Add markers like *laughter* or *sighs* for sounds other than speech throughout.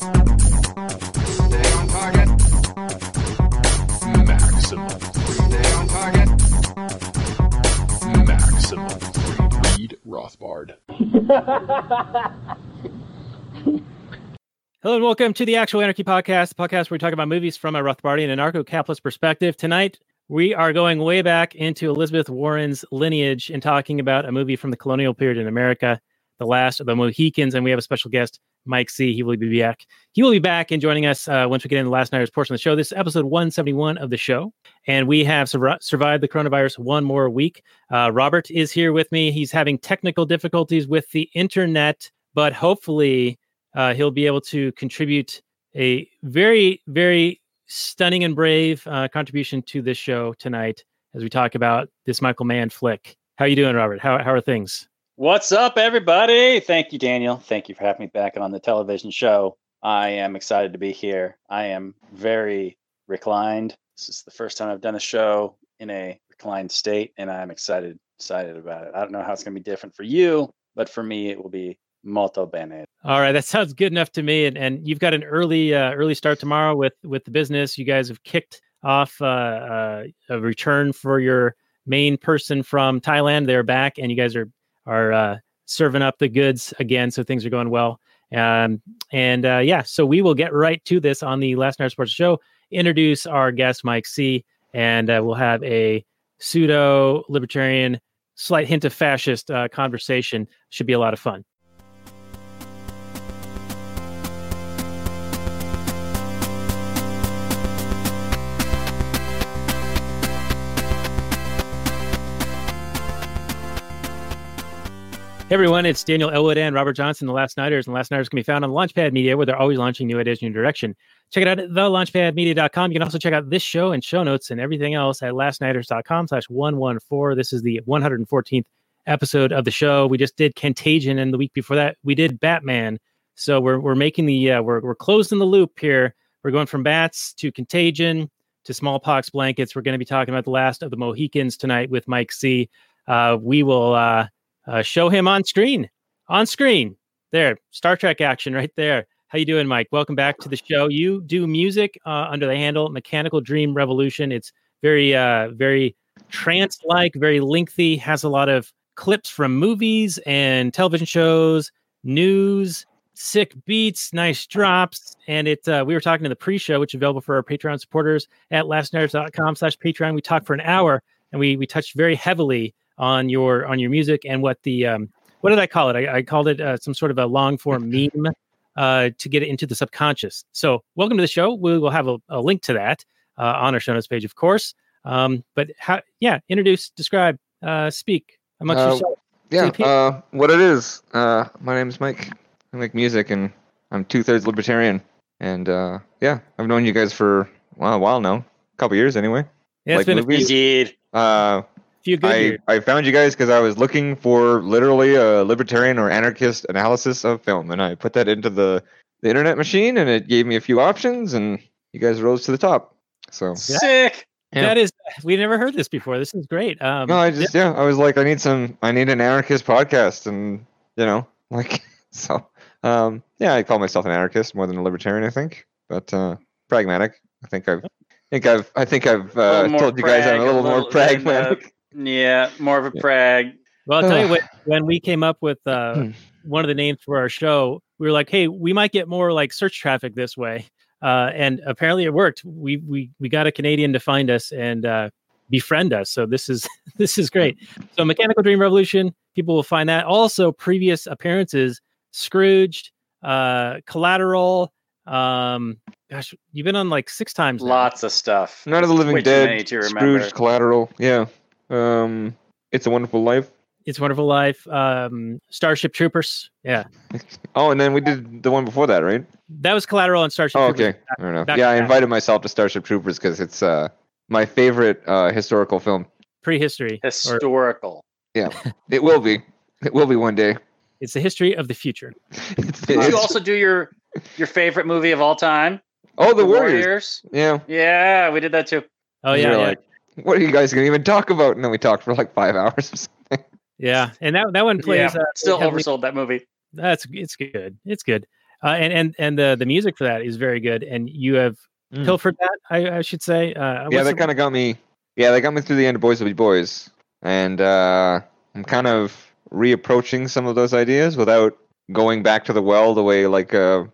Hello and welcome to the Actual Anarchy Podcast, the podcast where we talk about movies from a Rothbardian anarcho-capitalist perspective. Tonight, we are going way back into Elizabeth Warren's lineage and talking about a movie from the colonial period in America, The Last of the Mohicans. And we have a special guest, Mike C. He will be back. He will be back and joining us uh, once we get into last night's portion of the show. This is episode 171 of the show. And we have sur- survived the coronavirus one more week. Uh, Robert is here with me. He's having technical difficulties with the internet, but hopefully uh, he'll be able to contribute a very, very stunning and brave uh, contribution to this show tonight as we talk about this Michael Mann flick. How are you doing, Robert? How, how are things? What's up, everybody? Thank you, Daniel. Thank you for having me back on the television show. I am excited to be here. I am very reclined. This is the first time I've done a show in a reclined state, and I'm excited, excited about it. I don't know how it's going to be different for you, but for me, it will be molto bene. All right, that sounds good enough to me. And, and you've got an early uh, early start tomorrow with with the business. You guys have kicked off uh, uh, a return for your main person from Thailand. They're back, and you guys are are uh, serving up the goods again. So things are going well. Um, and uh, yeah, so we will get right to this on the Last Night Sports Show. Introduce our guest, Mike C, and uh, we'll have a pseudo libertarian, slight hint of fascist uh, conversation. Should be a lot of fun. Hey everyone, it's Daniel Elwood and Robert Johnson, the Last Nighters. And Last Nighters can be found on Launchpad Media, where they're always launching new ideas your direction. Check it out at thelaunchpadmedia.com. You can also check out this show and show notes and everything else at lastnighters.com slash 114. This is the 114th episode of the show. We just did Contagion, and the week before that, we did Batman. So we're, we're making the, uh, we're, we're closing the loop here. We're going from bats to Contagion to smallpox blankets. We're going to be talking about the last of the Mohicans tonight with Mike C. Uh, we will, uh, uh, show him on screen. On screen, there, Star Trek action right there. How you doing, Mike? Welcome back to the show. You do music uh, under the handle Mechanical Dream Revolution. It's very, uh, very trance-like, very lengthy. Has a lot of clips from movies and television shows, news, sick beats, nice drops. And it uh, we were talking in the pre-show, which is available for our Patreon supporters at lastnighters.com slash Patreon. We talked for an hour and we we touched very heavily on your on your music and what the um, what did I call it? I, I called it uh, some sort of a long form *laughs* meme uh, to get it into the subconscious. So, welcome to the show. We will have a, a link to that uh, on our show notes page, of course. Um, but how? Yeah, introduce, describe, uh, speak amongst Uh, yourself. Yeah, uh, what it is. Uh, my name is Mike. I make music, and I'm two thirds libertarian. And uh, yeah, I've known you guys for well, a while now, a couple years anyway. Yeah, it's like been a few, movies? Indeed. Uh, few good I, years. I found you guys because I was looking for literally a libertarian or anarchist analysis of film, and I put that into the, the internet machine, and it gave me a few options, and you guys rose to the top. So Sick. yeah. That is, we never heard this before. This is great. Um, no, I just yeah, I was like, I need some, I need an anarchist podcast, and you know, *laughs* like so. Um, yeah, I call myself an anarchist more than a libertarian, I think, but uh, pragmatic. I think I've, I think I've, I think I've uh, told you guys I'm prag, a little more little- and, uh, pragmatic. Yeah, more of a Yeah. prag. Well, I'll tell you what, when we came up with uh, Hmm. one of the names for our show, we were like, hey, we might get more like search traffic this way. Uh, and apparently it worked. We we we got a Canadian to find us and uh, befriend us. So this is *laughs* this is great. So Mechanical Dream Revolution, people will find that. Also, previous appearances, Scrooged, uh, Collateral. Um, gosh, you've been on like six times. now. Lots of stuff. Night of the Living Way Dead. Scrooge, Collateral, yeah. Um, It's a Wonderful Life. It's a Wonderful Life, um, Starship Troopers. Yeah, *laughs* Oh, and then we did the one before that, right? that was Collateral and Starship. Oh, Troopers. okay. Fair enough. back Yeah, to I back. invited myself to Starship Troopers because it's uh my favorite uh historical film. Prehistory. Or Yeah, It will be. It will be one day. it's the history of the future. *laughs* Did you also do your your favorite movie of all time? oh, the Warriors. Yeah. Yeah, we did that too. Oh yeah, yeah, like, what are you guys gonna even talk about? And then we talked for like five *laughs* hours. or something. yeah. And that that one plays. yeah, uh, still heavily- oversold that movie. That's it's good. It's good. Uh, and and and the the music for that is very good. And you have Mm. pilfered that, I, I should say. Uh, yeah, what's that kind of got me. Yeah, that got me through the end of Boys Will Be Boys, and uh, I'm kind of reapproaching some of those ideas without going back to the well the way like uh,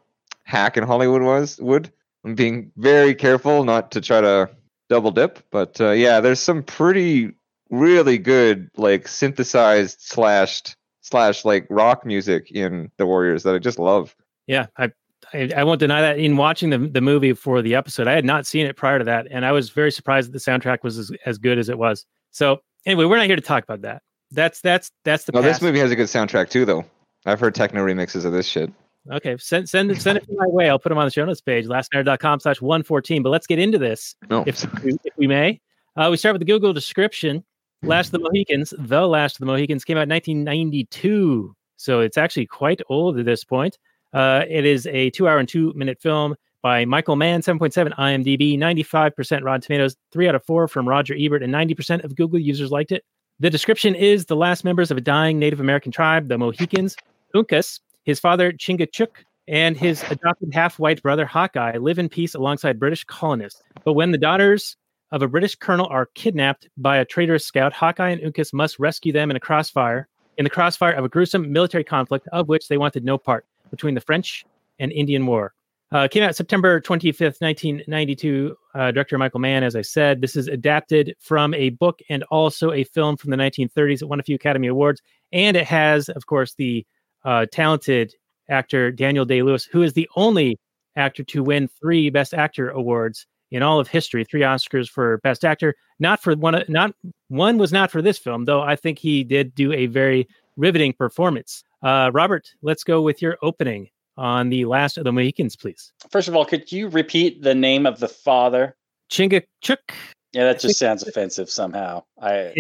Hack in Hollywood was would. I'm being very careful not to try to double dip, but uh, yeah, there's some pretty really good like synthesized slashed slash like rock music in the Warriors that I just love. yeah, I, I I won't deny that. In watching the the movie for the episode, I had not seen it prior to that, and I was very surprised that the soundtrack was as, as good as it was. So anyway, we're not here to talk about that. That's that's that's the No, this movie has a good soundtrack too, though. I've heard techno remixes of this shit. Okay, send send it send it my way. I'll put them on the show notes page, lastnight.com slash one fourteen. But let's get into this. No, if, we, if we may. Uh, we start with the Google description. Last of the Mohicans, The Last of the Mohicans came out in 1992. So it's actually quite old at this point. Uh, it is a two hour and two minute film by Michael Mann, 7.7 IMDb, 95% Rotten Tomatoes, three out of four from Roger Ebert, and 90% of Google users liked it. The description is the last members of a dying Native American tribe, the Mohicans, Uncas, his father Chingachgook, and his adopted half-white brother Hawkeye live in peace alongside British colonists. But when the daughters of a British colonel are kidnapped by a traitorous scout, Hawkeye and Uncas must rescue them in a crossfire, in the crossfire of a gruesome military conflict of which they wanted no part between the French and Indian War. Uh, came out September 25th, 1992. Uh, director Michael Mann, as I said, this is adapted from a book and also a film from the 1930s. It won a few Academy Awards, and it has, of course, the uh, talented actor Daniel Day Lewis, who is the only actor to win three Best Actor awards in all of history. Three Oscars for Best Actor. Not for one. Not one was not for this film, though. I think he did do a very riveting performance. Uh, Robert, let's go with your opening on the Last of the Mohicans, please. First of all, could you repeat the name of the father? Chingachgook. Yeah, that just sounds offensive somehow. I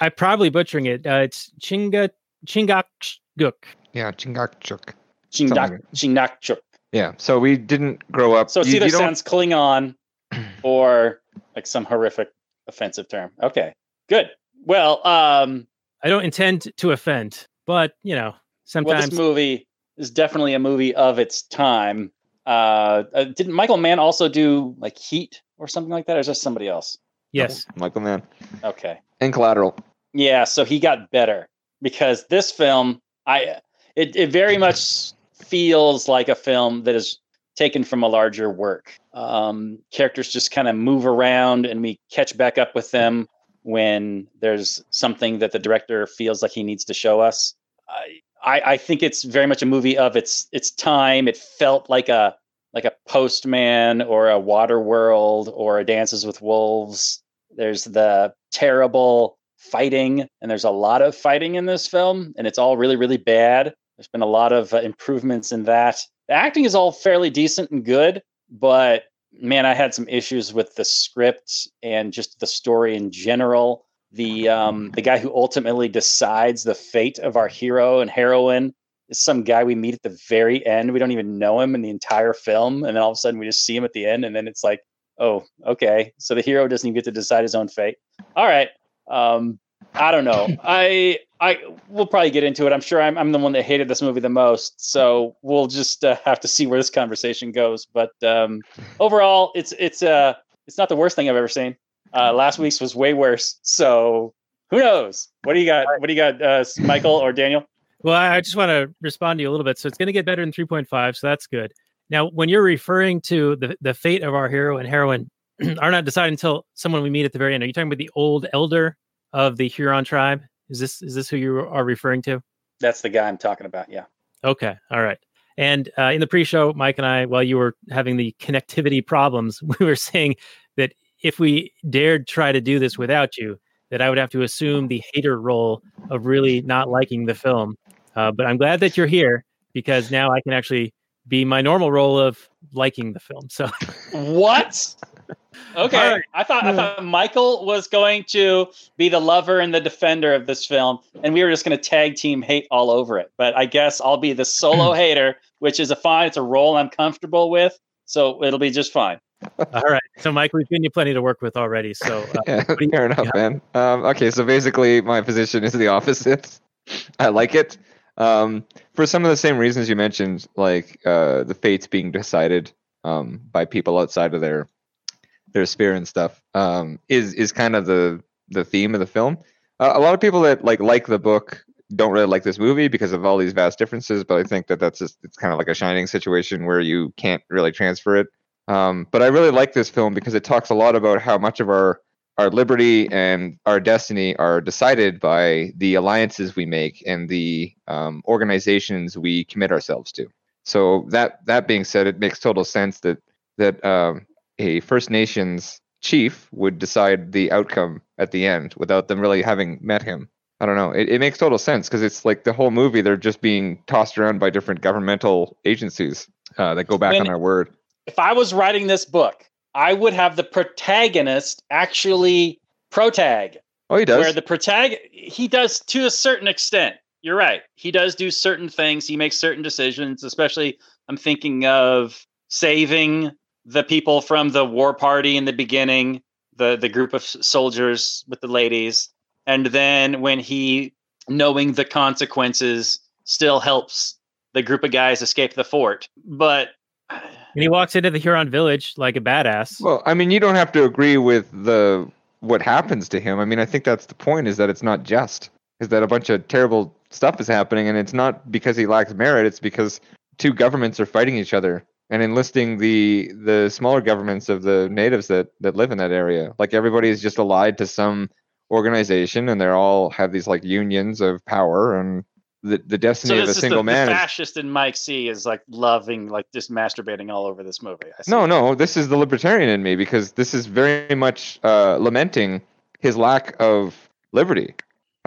I'm probably butchering it. Uh, it's Chinga Chingachgook. Yeah, Chingachgook. Chingdak Something Chinakchuk. Yeah, so we didn't grow up. So it you- either you don't- sounds Klingon *clears throat* or like some horrific offensive term. Okay, good. Well, um, I don't intend to offend, but you know, well, sometimes this movie is definitely a movie of its time. Uh, uh, didn't Michael Mann also do like Heat or something like that, or is that somebody else? yes. Michael Mann Okay. and Collateral. Yeah, so he got better because this film, I it, it very much feels like a film that is taken from a larger work. Um, characters just kind of move around, and we catch back up with them when there's something that the director feels like he needs to show us. I, I, I think it's very much a movie of its its time. It felt like a like a Postman or a Waterworld or a Dances with Wolves. There's the terrible fighting, and there's a lot of fighting in this film, and it's all really really bad. There's been a lot of uh, improvements in that. The acting is all fairly decent and good, but man, I had some issues with the script and just the story in general. The um, the guy who ultimately decides the fate of our hero and heroine is some guy we meet at the very end. We don't even know him in the entire film, and then all of a sudden we just see him at the end, and then it's like, oh, okay, so the hero doesn't even get to decide his own fate. All right, um, I don't know. I I we'll probably get into it. I'm sure I'm I'm the one that hated this movie the most, so we'll just uh, have to see where this conversation goes. But um, overall, it's it's uh it's not the worst thing I've ever seen. Uh, last week's was way worse, so who knows? What do you got? What do you got, uh, Michael or Daniel? Well, I just want to respond to you a little bit. So it's going to get better than 3.5. So that's good. Now, when you're referring to the, the fate of our hero and heroine are not decided until someone we meet at the very end. Are you talking about the old elder of the Huron tribe? Is this is this who you are referring to? That's the guy I'm talking about. Yeah. Okay, all right. And uh, in the pre-show, Mike and I, while you were having the connectivity problems, *laughs* we were saying that if we dared try to do this without you, that I would have to assume the hater role of really not liking the film. Uh, but I'm glad that you're here because now I can actually be my normal role of liking the film. So What? Okay, All right. I thought I thought Michael was going to be the lover and the defender of this film, and we were just going to tag team hate all over it. But I guess I'll be the solo *clears throat* hater, which is a fine. It's a role I'm comfortable with, so it'll be just fine. all right. So Mike, we've given you plenty to work with already. So uh, *laughs* Yeah, you- fair enough, man. Um, okay, so basically, my position is the opposite. *laughs* I like it um, for some of the same reasons you mentioned, like uh, the fates being decided um, by people outside of their their sphere and stuff. Um, is is kind of the the theme of the film. Uh, a lot of people that like like the book don't really like this movie because of all these vast differences. But I think that that's just it's kind of like a shining situation where you can't really transfer it. Um, but I really like this film because it talks a lot about how much of our our liberty and our destiny are decided by the alliances we make and the um, organizations we commit ourselves to. So that that being said, it makes total sense that that um, a First Nations chief would decide the outcome at the end without them really having met him. I don't know. It, it makes total sense because it's like the whole movie they're just being tossed around by different governmental agencies uh, that go back When- on their word. If I was writing this book, I would have the protagonist actually protag, Oh, he does. where the protag he does to a certain extent. You're right. He does do certain things. He makes certain decisions, especially I'm thinking of saving the people from the war party in the beginning, the the group of soldiers with the ladies, and then when he knowing the consequences still helps the group of guys escape the fort. But and he walks into the Huron village like a badass. Well, I mean, you don't have to agree with the what happens to him. I mean, I think that's the point is that it's not just is that a bunch of terrible stuff is happening and it's not because he lacks merit, it's because two governments are fighting each other and enlisting the the smaller governments of the natives that that live in that area. Like everybody is just allied to some organization and they're all have these like unions of power and the, the so destiny of a the, single the man is fascist in Mike C is like loving, like just masturbating all over this movie. No, no, this is the libertarian in me because this is very much uh, lamenting his lack of liberty.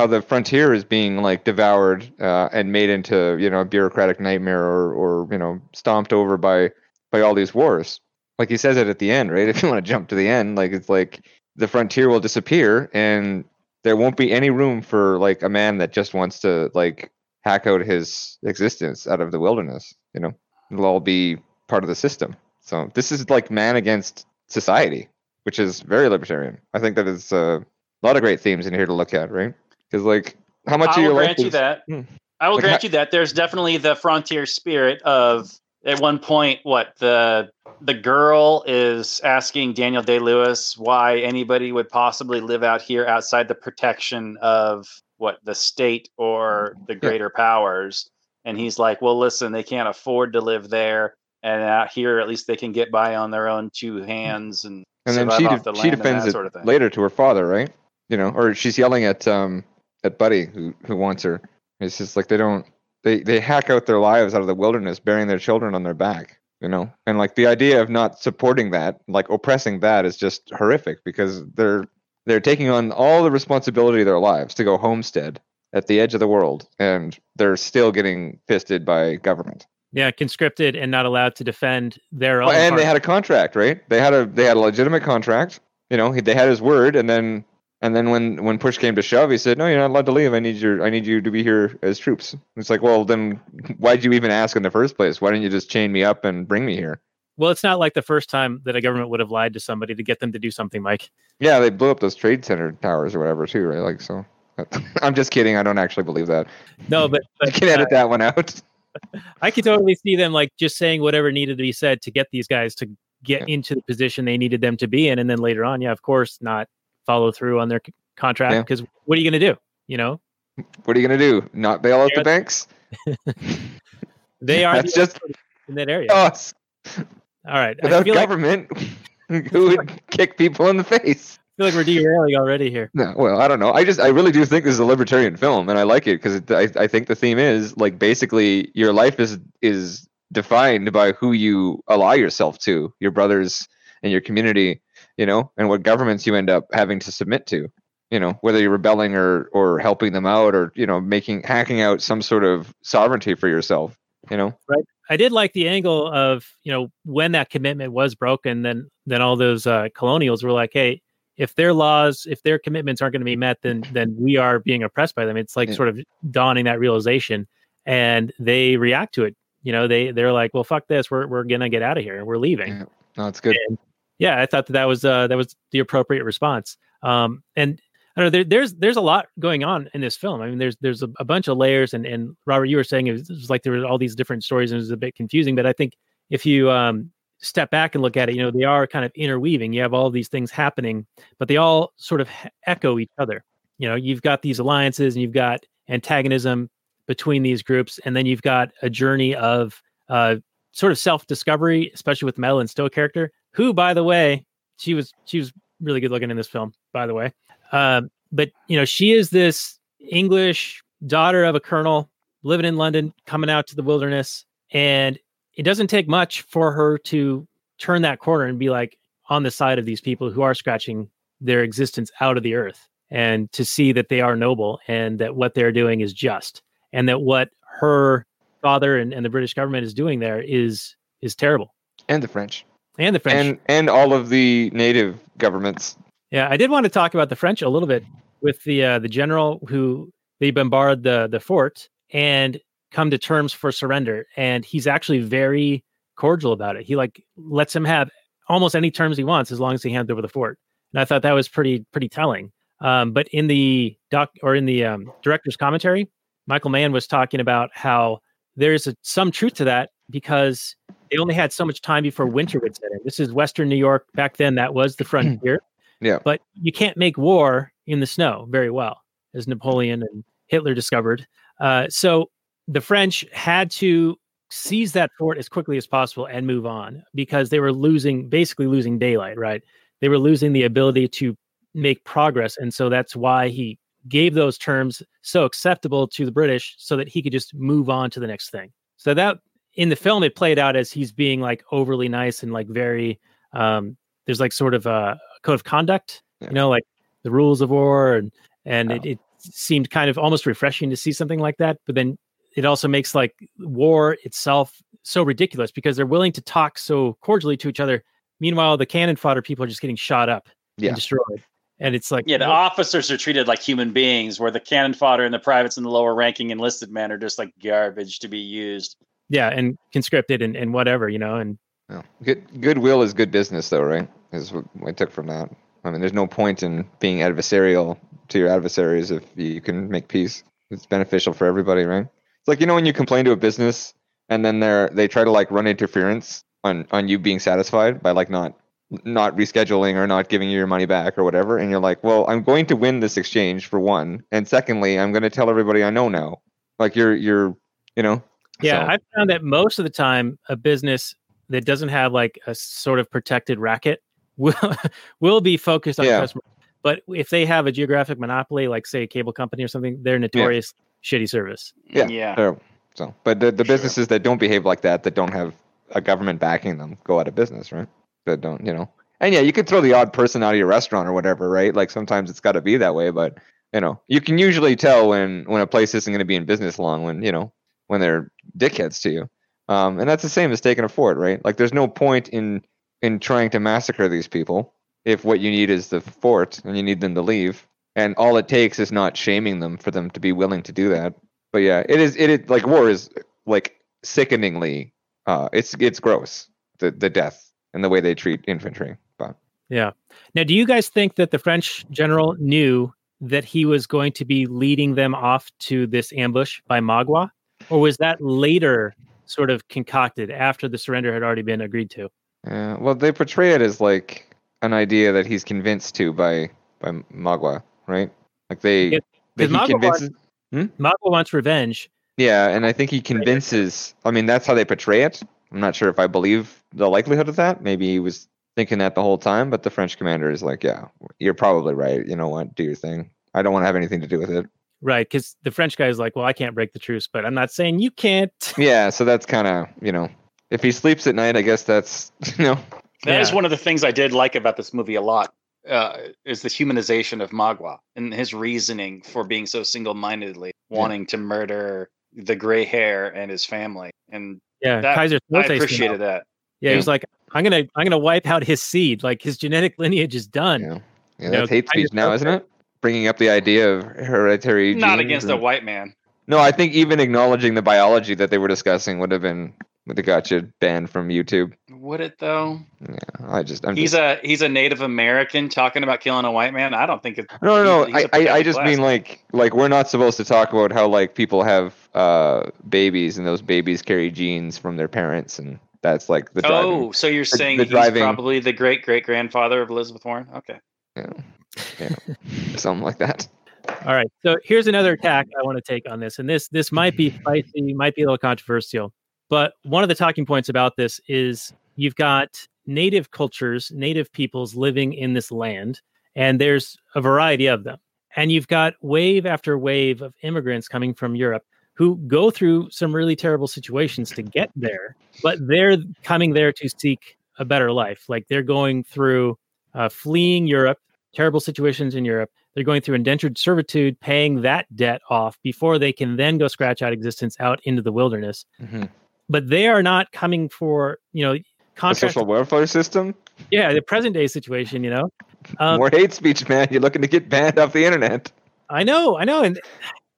How the frontier is being like devoured uh, and made into you know a bureaucratic nightmare or or you know stomped over by by all these wars. Like he says it at the end, right? *laughs* If you want to jump to the end, like it's like the frontier will disappear and there won't be any room for like a man that just wants to like hack out his existence out of the wilderness. You know, it'll all be part of the system. So this is like man against society, which is very libertarian. I think that is uh, a lot of great themes in here to look at, right? Because like, how much I of will your life grant you that. Hmm. I will Like, grant ha- you that. There's definitely the frontier spirit of at one point what the the girl is asking Daniel Day Lewis why anybody would possibly live out here outside the protection of what the state or the greater powers. And he's like, Well, listen, they can't afford to live there. And out here, at least they can get by on their own two hands and, and then she off de- the she land and defends that it sort of thing. later to her father, right? You know, or she's yelling at um at Buddy who who wants her. It's just like they don't they they hack out their lives out of the wilderness, bearing their children on their back. You know, and like the idea of not supporting that, like oppressing that, is just horrific because they're they're taking on all the responsibility of their lives to go homestead at the edge of the world, and they're still getting fisted by government. Yeah, conscripted and not allowed to defend their own. Well, and they had a contract, right? They had a they had a legitimate contract. You know, they had his word, and then and then when when push came to shove, he said, "No, you're not allowed to leave. I need your I need you to be here as troops." It's like, well, then why'd you even ask in the first place? Why didn't you just chain me up and bring me here? well, it's not like the first time that a government would have lied to somebody to get them to do something, Mike. Yeah, they blew up those trade center towers or whatever too, right? Like so. *laughs* I'm just kidding. I don't actually believe that. No, but, *laughs* I but can edit uh, that one out. *laughs* I could totally see them like just saying whatever needed to be said to get these guys to get Yeah. into the position they needed them to be in, and then later on, yeah, of course, not follow through on their c- contract Yeah. because what are you going to do? You know, What are you gonna do? Not bail out the banks? *laughs* *laughs* they are That's the just in that area. us. All right, I Without feel, like, government, *laughs* who would kick people in the face? feel like we're derailing already here. No, well, I don't know. I just, I really do think this is a libertarian film, and I like it because I, I think the theme is like basically your life is is defined by who you ally yourself to, your brothers and your community, you know, and what governments you end up having to submit to. you know whether you're rebelling or or helping them out or you know making hacking out some sort of sovereignty for yourself you know Right. I did like the angle of you know when that commitment was broken, then then all those uh, colonials were like, hey, if their laws, if their commitments aren't going to be met, then then we are being oppressed by them. It's like Yeah. sort of dawning that realization, and they react to it. You know, they they're like, well, fuck this, we're we're gonna get out of here, we're leaving. Yeah. no it's good yeah, I thought that that was uh, that was the appropriate response. Um, and I don't know, there, there's there's a lot going on in this film. I mean, there's there's a, a bunch of layers, and and Robert, you were saying it was, it was like there were all these different stories, and it was a bit confusing. But I think if you um, step back and look at it, you know, they are kind of interweaving. You have all these things happening, but they all sort of echo each other. You know, you've got these alliances, and you've got antagonism between these groups, and then you've got a journey of uh, sort of self discovery, especially with Madeleine Stowe character, who, by the way, she was she was really good looking in this film, by the way. Um, but you know, she is this English daughter of a colonel living in London, coming out to the wilderness, and it doesn't take much for her to turn that corner and be like on the side of these people who are scratching their existence out of the earth, and to see that they are noble and that what they're doing is just, and that what her father and, and the British government is doing there is is terrible, and the french and the French. and and all of the native governments Yeah, I did want to talk about the French a little bit with the uh, the general who they bombard the the fort and come to terms for surrender, and he's actually very cordial about it. He like lets him have almost any terms he wants as long as he hands over the fort, and I thought that was pretty pretty telling. Um, but in the doc or in the um, director's commentary, Michael Mann was talking about how there's a, some truth to that because they only had so much time before winter would set in. This is Western New York back then; that was the frontier yeah but you can't make war in the snow very well, as Napoleon and Hitler discovered. Uh, so the French had to seize that fort as quickly as possible and move on because they were losing, basically losing daylight, right? They were losing the ability to make progress. And so that's why he gave those terms so acceptable to the British so that he could just move on to the next thing. So that in the film, it played out as he's being like overly nice and like very, um, there's like sort of a code of conduct, Yeah. you know, like the rules of war. And, and Oh. it, it seemed kind of almost refreshing to see something like that. But then it also makes like war itself so ridiculous because they're willing to talk so cordially to each other. Meanwhile, the cannon fodder people are just getting shot up Yeah. and destroyed. And it's like, Yeah, the what- officers are treated like human beings, where the cannon fodder and the privates and the lower ranking enlisted men are just like garbage to be used. Yeah, and conscripted and, and whatever, you know, and Well, good goodwill is good business, though, right? Is what I took from that. I mean, there's no point in being adversarial to your adversaries if you can make peace. It's beneficial for everybody, right? It's like you know when you complain to a business and then they're they try to like run interference on on you being satisfied by like not not rescheduling or not giving you your money back or whatever, and you're like, well, I'm going to win this exchange for one, and secondly, I'm going to tell everybody I know now. Like you're you're you know. Yeah, so- I've found that most of the time, a business that doesn't have like a sort of protected racket *laughs* will will be focused on Yeah. customers. But if they have a geographic monopoly, like say a cable company or something, they're notorious shitty service. Yeah, Yeah. So, so, but the, the Sure. businesses that don't behave like that, that don't have a government backing them, go out of business, right? That don't, you know. And yeah, you could throw the odd person out of your restaurant or whatever, right? Like sometimes it's got to be that way, but you know, you can usually tell when when a place isn't going to be in business long when you know when they're dickheads to you. Um, and that's the same as taking a fort, right? Like there's no point in in trying to massacre these people if what you need is the fort and you need them to leave. And all it takes is not shaming them for them to be willing to do that. But yeah, it is it is like war is like sickeningly uh it's it's gross the the death and the way they treat infantry. But Yeah. Now, do you guys think that the French general knew that he was going to be leading them off to this ambush by Magua, or was that later sort of concocted after the surrender had already been agreed to? uh, well, they portray it as like an idea that he's convinced to by by Magua, right? Like they Yeah, that he Magua convinces. Magua wants revenge. Yeah, and I think he convinces. I mean, that's how they portray it. I'm not sure if I believe the likelihood of that. Maybe he was thinking that the whole time, but the French commander is like, "Yeah, you're probably right. You know what? Do your thing. I don't want to have anything to do with it." Right, because the French guy is like, "Well, I can't break the truce, but I'm not saying you can't." *laughs* Yeah, so that's kind of you know, if he sleeps at night, I guess that's *laughs* you know, That is Yeah. one of the things I did like about this movie a lot. uh, is the humanization of Magua and his reasoning for being so single-mindedly Yeah. wanting to murder the gray hair and his family. And Yeah, That- Keyser I Soze came out. appreciated that. Yeah, Yeah. he was like, I'm gonna I'm gonna wipe out his seed. Like his genetic lineage is done. Yeah, yeah You know, that's hate Kaiser speech now, isn't it? Bringing up the idea of hereditary. Genes. Not against a white man. No, I think even acknowledging the biology that they were discussing would have been would have got you banned from YouTube. Would it though? Yeah, I just I'm He's just, a he's a Native American talking about killing a white man. I don't think it's no, no, no. he's I, I, I just class. mean like like we're not supposed to talk about how like people have uh babies and those babies carry genes from their parents and that's like the driving. Oh, so you're saying the he's driving- probably the great great grandfather of Elizabeth Warren? Okay. Something like that. All right. So here's another attack I want to take on this, and this this might be spicy, might be a little controversial, but one of the talking points about this is you've got native cultures, native peoples living in this land, and there's a variety of them, and you've got wave after wave of immigrants coming from Europe who go through some really terrible situations to get there, but they're coming there to seek a better life. Like they're going through uh, fleeing Europe, terrible situations in Europe. They're going through indentured servitude, paying that debt off before they can then go scratch out existence out into the wilderness. Mhm. But they are not coming for, you know, The contract. social welfare system. Yeah, the present day situation, you know. Um, More hate speech, man. You're looking to get banned off the internet. I know, I know, and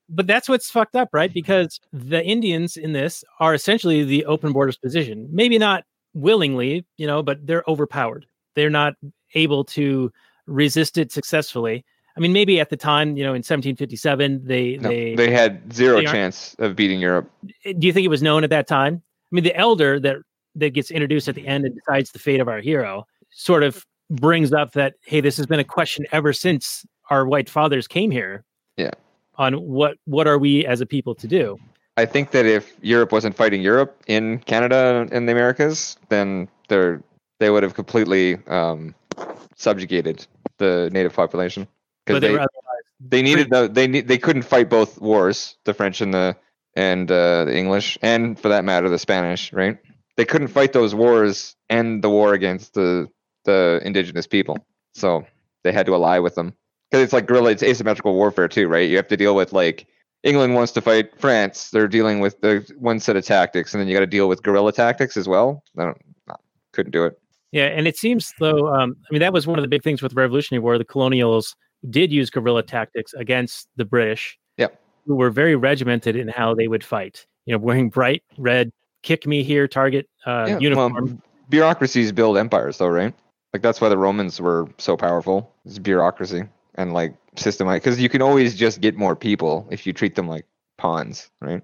but that's what's fucked up, right? Because the Indians in this are essentially the open borders position. Maybe not willingly, you know, but they're overpowered. They're not able to resist it successfully. I mean, maybe at the time, you know, in 1757, they No, they, they had zero they chance of beating Europe. Do you think it was known at that time? I mean, the elder that that gets introduced at the end and decides the fate of our hero sort of brings up that hey, this has been a question ever since our white fathers came here. Yeah. On what what are we as a people to do? I think that if Europe wasn't fighting Europe in Canada and the Americas, then they're they would have completely um, subjugated the native population because they they, they needed the they need they couldn't fight both wars, the French and the and uh, the English, and for that matter, the Spanish. Right? They couldn't fight those wars and the war against the the indigenous people, so they had to ally with them because it's like guerrilla. It's asymmetrical warfare too, right? You have to deal with like England wants to fight France. They're dealing with the one set of tactics, and then you got to deal with guerrilla tactics as well. I don't, couldn't do it. Yeah, and it seems though. Um, I mean, that was one of the big things with the Revolutionary War. The colonials did use guerrilla tactics against the British. Yep. Who were very regimented in how they would fight. You know, wearing bright red "kick me here" target uh, Yeah, uniform. Well, bureaucracies build empires, though, right? Like that's why the Romans were so powerful. It's bureaucracy and like systematic, because you can always just get more people if you treat them like pawns, right?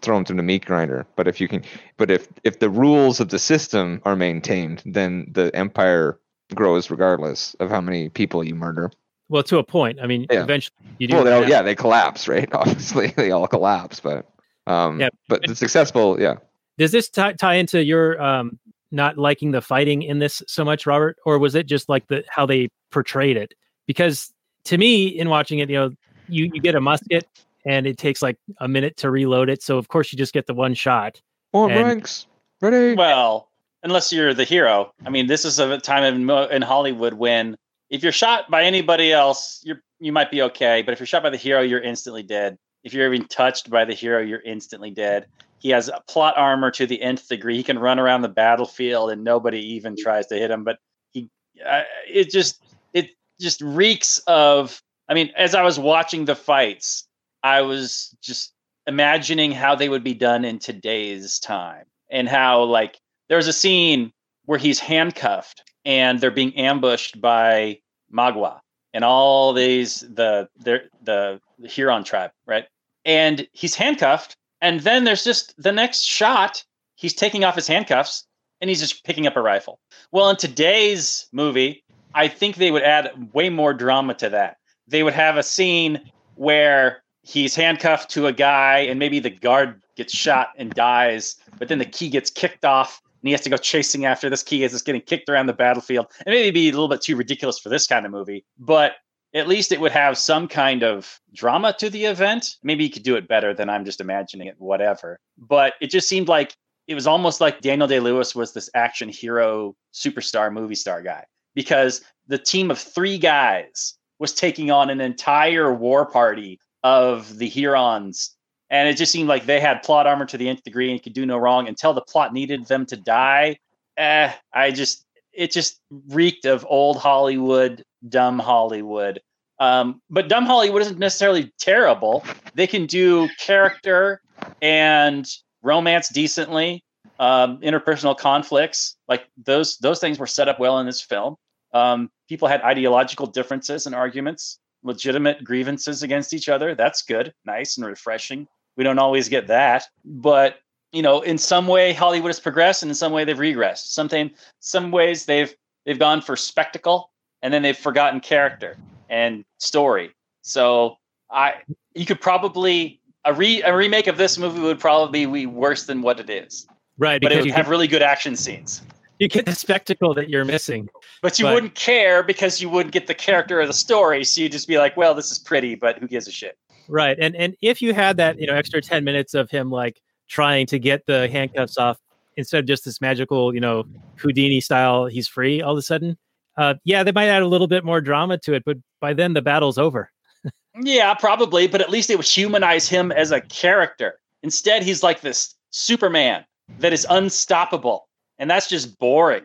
Throw them through the meat grinder. But if you can, but if if the rules of the system are maintained, then the empire grows regardless of how many people you murder. well, to a point. I mean, Yeah. eventually you do. Well, yeah, they collapse, right? *laughs* Obviously, they all collapse, but um, Yeah, but the successful, yeah. Does this tie, tie into your um, not liking the fighting in this so much, Robert, or was it just like the how they portrayed it? Because to me, in watching it, you know, you you get a musket and it takes like a minute to reload it, so of course you just get the one shot. On And- ranks, ready. Well, unless you're the hero. I mean, this is a time in in Hollywood when if you're shot by anybody else, you're you might be okay, but if you're shot by the hero, you're instantly dead. If you're even touched by the hero, you're instantly dead. He has a plot armor to the nth degree. He can run around the battlefield and nobody even tries to hit him. But he, uh, it just, it just reeks of. I mean, as I was watching the fights, I was just imagining how they would be done in today's time and how like there's a scene where he's handcuffed and they're being ambushed by Magua and all these the the the Huron tribe, right? And he's handcuffed, and then there's just the next shot. He's taking off his handcuffs and he's just picking up a rifle. Well, in today's movie, I think they would add way more drama to that. They would have a scene where he's handcuffed to a guy and maybe the guard gets shot and dies, but then the key gets kicked off and he has to go chasing after this key as it's getting kicked around the battlefield. And maybe be a little bit too ridiculous for this kind of movie, but at least it would have some kind of drama to the event. Maybe you could do it better than I'm just imagining it, whatever. But it just seemed like it was almost like Daniel Day Lewis was this action hero superstar movie star guy. because the team of three guys was taking on an entire war party of the Hurons. And it just seemed like they had plot armor to the nth degree and could do no wrong until the plot needed them to die. Eh, I just, it just reeked of old Hollywood, dumb Hollywood. Um, but dumb Hollywood isn't necessarily terrible. They can do character and romance decently. Um, interpersonal conflicts, like those, those things were set up well in this film. Um, people had ideological differences and arguments, legitimate grievances against each other. That's good, nice, and refreshing. We don't always get that, but you know, in some way, Hollywood has progressed, and in some way, they've regressed. Something, some ways, they've they've gone for spectacle, and then they've forgotten character and story. So, I you could probably a re a remake of this movie would probably be worse than what it is, Right, but it would have really good action scenes. you get the spectacle that you're missing. But you But- wouldn't care because you wouldn't get the character of the story. So you'd just be like, well, this is pretty, but who gives a shit? Right. And and if you had that, you know, extra 10 minutes of him like trying to get the handcuffs off instead of just this magical, you know, Houdini style, he's free all of a sudden. Uh yeah, they might add a little bit more drama to it, but by then the battle's over. *laughs* Yeah, probably, but at least it would humanize him as a character. Instead, he's like this Superman that is unstoppable. And that's just boring.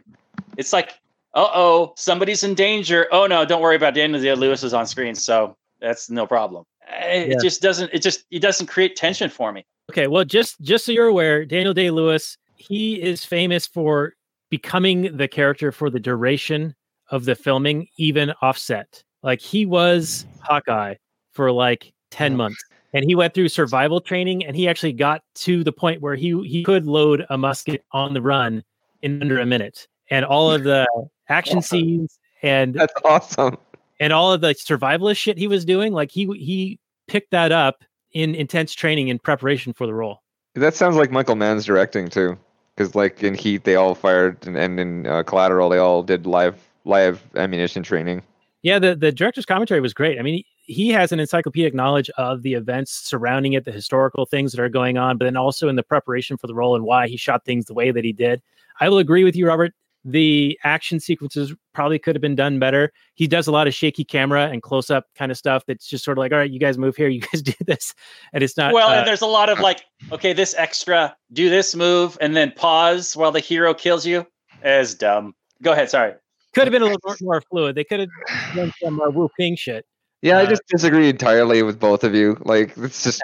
It's like, uh oh, somebody's in danger. Oh no, don't worry about Daniel Day Lewis is on screen, so that's no problem. It, Yeah. it just doesn't it just it doesn't create tension for me. Okay, well just just so you're aware, Daniel Day-Lewis, he is famous for becoming the character for the duration of the filming, even offset. Like he was Hawkeye for like 10 months. And he went through survival training and he actually got to the point where he he could load a musket on the run in under a minute. And all of the action Awesome. scenes and That's awesome. and all of the survivalist shit he was doing, like he he picked that up in intense training in preparation for the role. That sounds like Michael Mann's directing too, because like in Heat they all fired, and, and in uh, Collateral they all did live live ammunition training. Yeah, the, the director's commentary was great. I mean, he, he has an encyclopedic knowledge of the events surrounding it, the historical things that are going on, but then also in the preparation for the role and why he shot things the way that he did. I will agree with you, Robert. The action sequences probably could have been done better. He does a lot of shaky camera and close up kind of stuff that's just sort of like, all right, you guys move here, *laughs* you guys do this. And it's not well, uh, and there's a lot of like, okay, this extra, do this move, and then pause while the hero kills you. Is dumb. Go ahead. Sorry. could have been a little more, more fluid. They could have done some uh, Woo-ping shit. Yeah, I Uh, just disagree entirely with both of you. Like it's just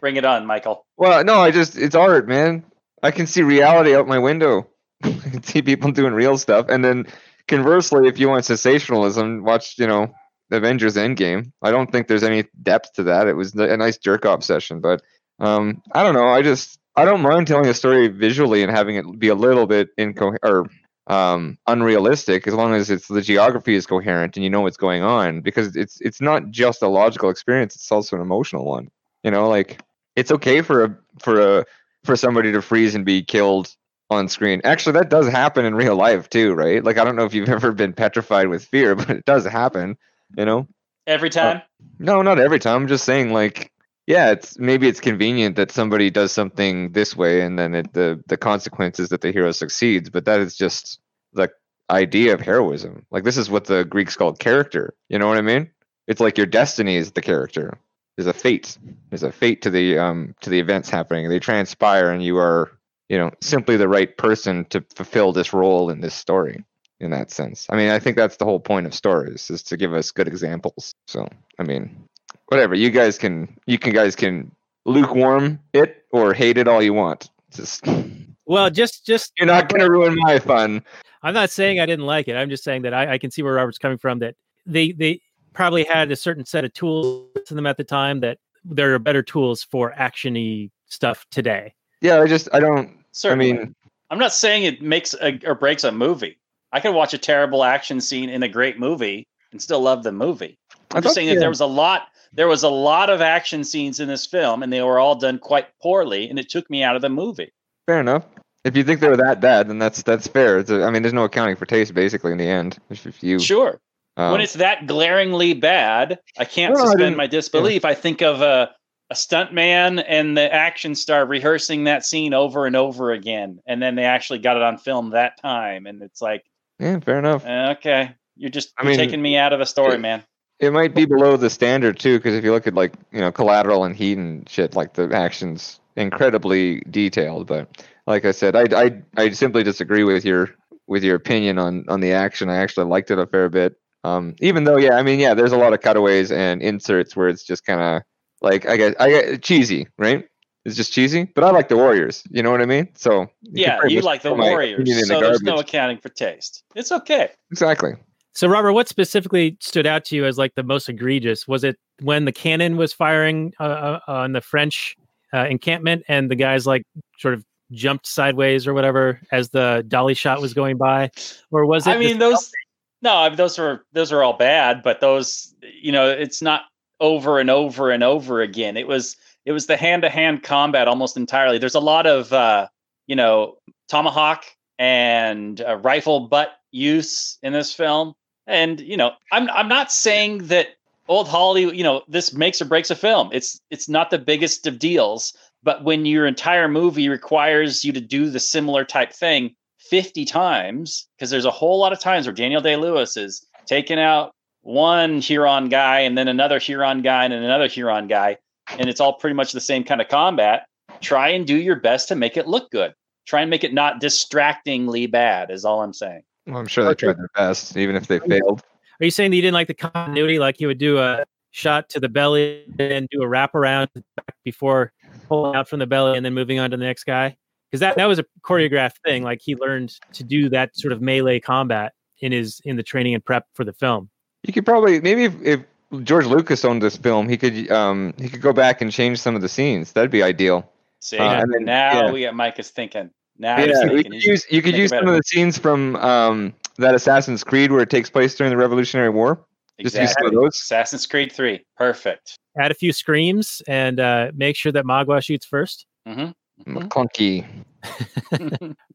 Bring it on, Michael. well, no, I just it's art, man. I can see reality out my window. *laughs* See people doing real stuff, and then conversely, if you want sensationalism, watch you know Avengers Endgame. I don't think there's any depth to that. It was a nice jerk off session, but um, I don't know. I just I don't mind telling a story visually and having it be a little bit incoherent or um, unrealistic as long as it's the geography is coherent and you know what's going on because it's it's not just a logical experience it's also an emotional one you know like it's okay for a for a for somebody to freeze and be killed on screen actually that does happen in real life too right like i don't know if you've ever been petrified with fear *laughs* but it does happen you know Every time. no, not every time. I'm just saying, like, yeah, it's maybe it's convenient that somebody does something this way, and then it, the the consequence is that the hero succeeds. But that is just the idea of heroism. Like, this is what the Greeks called character. You know what I mean? It's like your destiny is the character. There's a fate. There's a fate to the um to the events happening. They transpire, and you are, you know, simply the right person to fulfill this role in this story in that sense. I mean, I think that's the whole point of stories is to give us good examples. So, I mean, whatever you guys can, you can guys can lukewarm it or hate it all you want. Just Well, just just *laughs* you're not gonna ruin my fun. I'm not saying I didn't like it. I'm just saying that I, I can see where Robert's coming from. That they they probably had a certain set of tools to them at the time that there are better tools for actiony stuff today. Yeah, I just I don't. Certainly. I mean, I'm not saying it makes a, or breaks a movie. I could watch a terrible action scene in a great movie and still love the movie. I I'm just thought- saying that yeah. there was a lot there was a lot of action scenes in this film and they were all done quite poorly and it took me out of the movie. fair enough. If you think they were that bad, then that's that's fair. It's a, I mean, there's no accounting for taste basically in the end. If, if you Sure. um, when it's that glaringly bad, I can't No, no, I suspend my disbelief. I think of a a stunt man and the action star rehearsing that scene over and over again, and then they actually got it on film that time, and it's like Yeah, fair enough. Okay, you're just I you're mean, taking me out of the story, it- man. It might be below the standard too, because if you look at like you know Collateral and Heat and shit, like the actions incredibly detailed. But like I said, I I I simply disagree with your with your opinion on on the action. I actually liked it a fair bit. Um, even though, yeah, I mean, yeah, there's a lot of cutaways and inserts where it's just kind of like I get I get cheesy, right? It's just cheesy, but I like the Warriors. You know what I mean? So you Yeah, can you like the Warriors, opinion in the so there's no accounting for taste. It's okay. exactly. So, Robert, what specifically stood out to you as like the most egregious? Was it when the cannon was firing uh, uh, on the French uh, encampment and the guys like sort of jumped sideways or whatever as the dolly shot was going by, or was it? I mean, the- those. No, I mean, those are those are all bad, but those, you know, it's not over and over and over again. It was it was the hand to hand combat almost entirely. There's a lot of uh, you know tomahawk and uh, rifle butt use in this film, and you know, I'm I'm not saying that old Hollywood, you know, this makes or breaks a film. It's it's not the biggest of deals, but when your entire movie requires you to do the similar type thing 50 times, because there's a whole lot of times where Daniel Day Lewis is taking out one Huron guy and then another Huron guy and then another Huron guy, and it's all pretty much the same kind of combat. Try and do your best to make it look good. Try and make it not distractingly bad, is all I'm saying. Well, I'm sure they tried their best, even if they failed. Are you saying that you didn't like the continuity? Like he would do a shot to the belly and do a wraparound back before pulling out from the belly and then moving on to the next guy? Because that, that was a choreographed thing. Like he learned to do that sort of melee combat in his in the training and prep for the film. You could probably maybe if, if George Lucas owned this film, he could um he could go back and change some of the scenes. That'd be ideal. See, Uh, and then- now yeah. we got Mike is thinking. Now he's yeah, you thinking. could He's- use you could use some of the scenes from um that Assassin's Creed where it takes place during the Revolutionary War. Just use some of exactly. those. Assassin's Creed 3. Perfect. Add a few screams and uh, make sure that Magua shoots first. mm-hmm Clunky. *laughs* *laughs*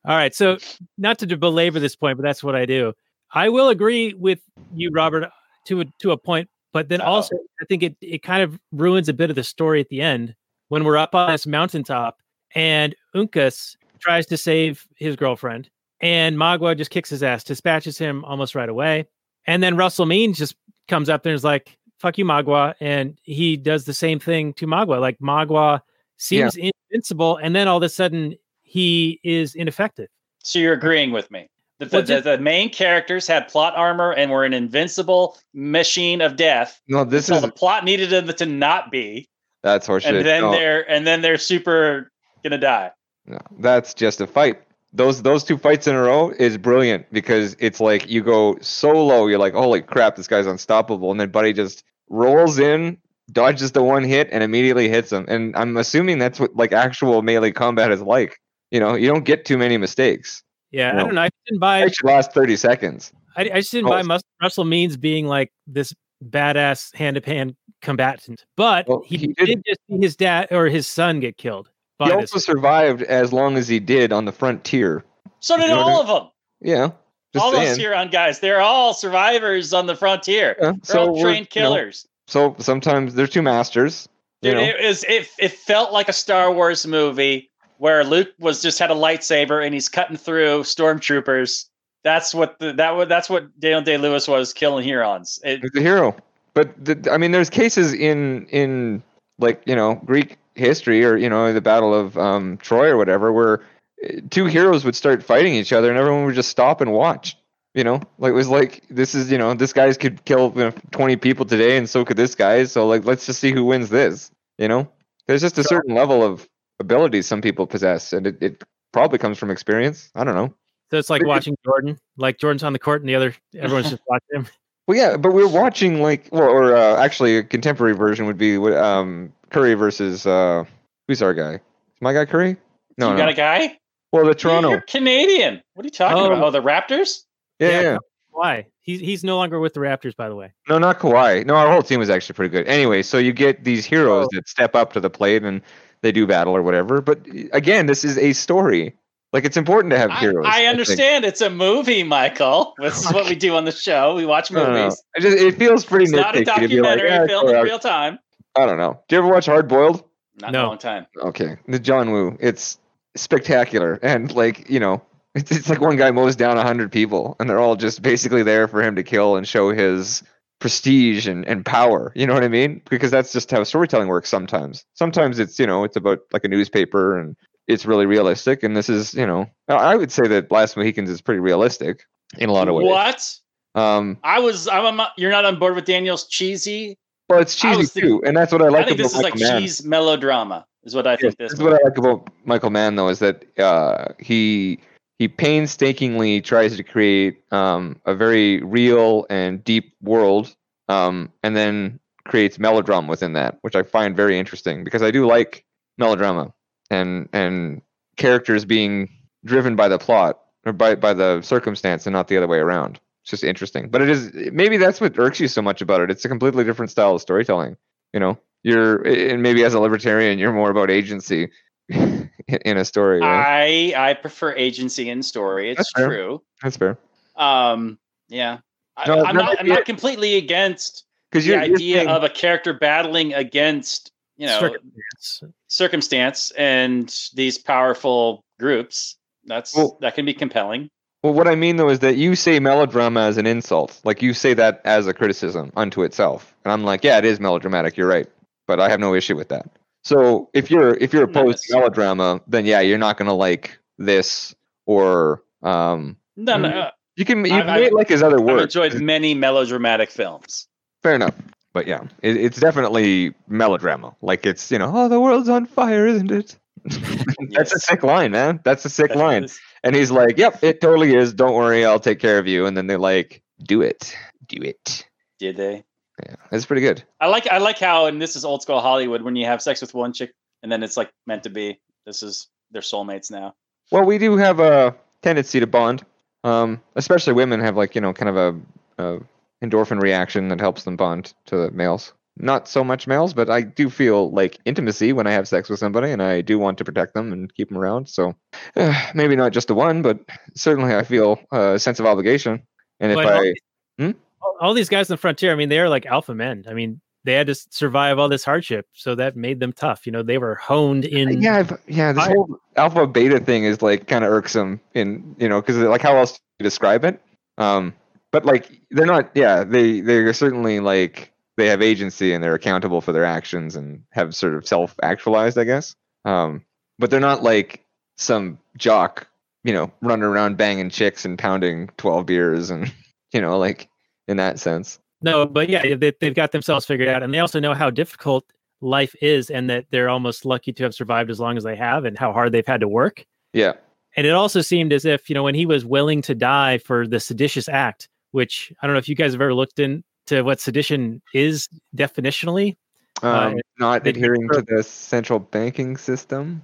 All right. So, not to belabor this point, but that's what I do. I will agree with you, Robert, to a, to a point, but then Uh-oh. also I think it it kind of ruins a bit of the story at the end when we're up on this mountaintop and Uncas tries to save his girlfriend, and Magua just kicks his ass, dispatches him almost right away, and then Russell Means just comes up there and is like, "Fuck you, Magua," and he does the same thing to Magua. Like Magua seems invincible, and then all of a sudden he is ineffective. So you're agreeing with me. The, the, Well, the, the main characters had plot armor and were an invincible machine of death No, this until is the plot needed them to not be, that's horseshit. and then No, they're and then they're super gonna die. no, that's just a fight. Those those two fights in a row is brilliant because it's like you go so low, you're like, holy crap, this guy's unstoppable, and then Buddy just rolls in, dodges the one hit, and immediately hits him. And I'm assuming that's what like actual melee combat is like. You know, you don't get too many mistakes. Yeah, I don't know. I didn't buy. It should last 30 seconds. I, I just didn't Oh. buy Mus- Russell Means being like this badass hand to hand combatant, but Well, he, he did, did- just see his dad or his son get killed. By He this. also survived as long as he did on the frontier. So did You know all of them. Yeah. Just all those saying. Huron guys, they're all survivors on the frontier. Yeah, They're all we're- trained you know, killers. so sometimes there's two masters. You Dude, know, it was it, it felt like a Star Wars movie where Luke was just had a lightsaber and he's cutting through stormtroopers. That's what the, that was. That's what Daniel Day Lewis was killing Hurons. It, he's a hero. But the, I mean, there's cases in in like you know Greek history or you know the Battle of um, Troy or whatever where uh, two heroes would start fighting each other and everyone would just stop and watch. You know, like it was like this is you know this guy's could kill you know, 20 people today and so could this guy. So like let's just see who wins this. You know, there's just a certain level of ability some people possess, and it, it probably comes from experience. I don't know. so it's like it- watching Jordan. Like Jordan's on the court and the other everyone's just watching him. *laughs* Well, yeah, but we're watching like, well, or uh, actually, a contemporary version would be um, Curry versus uh, who's our guy? Is my guy Curry? No, you no. got a guy? well, the You're Toronto. Canadian. What are you talking Oh. about? Oh, the Raptors? Yeah, Yeah. yeah. Why? He's he's no longer with the Raptors, by the way. No, not Kawhi. No, our whole team was actually pretty good. Anyway, so you get these heroes Oh. that step up to the plate and they do battle or whatever. But again, this is a story. Like it's important to have heroes. I think. understand it's a movie, Michael. *laughs* This is what we do on the show. We watch I don't know. movies. It just it feels pretty It's not a nitpicky to be like, documentary "Yeah, filmed in real time. I don't know. Do you ever watch Hard Boiled? Not in a long time. Okay, the John Woo. It's spectacular, and like you know, It's, it's like one guy mows down a hundred people, and they're all just basically there for him to kill and show his prestige and, and power. You know what I mean? Because that's just how storytelling works sometimes. Sometimes it's, you know, it's about like a newspaper and it's really realistic. And this is, you know, I would say that Last Mohicans is pretty realistic in a lot of ways. What? Um, I was. I'm. a- You're not on board with Daniel's cheesy. well, it's cheesy thinking- too. And that's what I like I think about this is like Michael Mann. cheese melodrama. Is what I think this. this is what I like about Michael Mann, though, is that uh, he he painstakingly tries to create um, a very real and deep world, um, and then creates melodrama within that, which I find very interesting because I do like melodrama and and characters being driven by the plot or by by the circumstance and not the other way around. It's just interesting, but it is maybe that's what irks you so much about it. It's a completely different style of storytelling. You know, you're and maybe as a libertarian, you're more about agency *laughs* in a story. Right? I I prefer agency in story. It's That's true. That's fair. Um. Yeah. I, No, I'm no, not. I'm not completely against Because the idea saying- of a character battling against you know Circumstance. circumstance and these powerful groups. That's Well- that can be compelling. Well, what I mean though is that you say melodrama as an insult. Like you say that as a criticism unto itself. And I'm like, yeah, it is melodramatic. You're right, but I have no issue with that. So if you're if you're opposed to melodrama, then yeah, you're not gonna like this or um. No, no. Mhm. uh, You can you I've- may I've- like his other I've work. enjoyed many melodramatic films. Fair enough. But yeah, it, it's definitely melodrama. Like it's you know, oh, the world's on fire, isn't it? *laughs* That's a sick line, man. That's a sick That line. is- And he's like, "Yep, it totally is. Don't worry, I'll take care of you." And then they like, "Do it, do it." Did they? Yeah, it's pretty good. I like I like how and this is old school Hollywood when you have sex with one chick and then it's like meant to be. This is they're soulmates now. Well, we do have a tendency to bond. Um, especially women have like you know kind of a, a endorphin reaction that helps them bond to the males. Not so much males, but I do feel like intimacy when I have sex with somebody, and I do want to protect them and keep them around. So uh, maybe not just the one, but certainly I feel a sense of obligation. And if But all, I Hmm? All- these guys in the frontier, I mean, they're like alpha men. I mean, they had to survive all this hardship, so that made them tough. You know, they were honed in. yeah, I've, yeah, this whole alpha beta thing is like kind of irksome in you know because like how else do you describe it? Um, but like they're not. Yeah, they they're certainly like they have agency and they're accountable for their actions and have sort of self actualized, I guess. Um, but they're not like some jock, you know, running around banging chicks and pounding twelve beers and *laughs* you know like in that sense. No, but yeah, they, they've got themselves figured out, and they also know how difficult life is, and that they're almost lucky to have survived as long as they have, and how hard they've had to work. Yeah, And it also seemed as if you know when he was willing to die for the seditious act, which I don't know if you guys have ever looked into what sedition is definitionally. Uh, um, not adhering to the central banking system.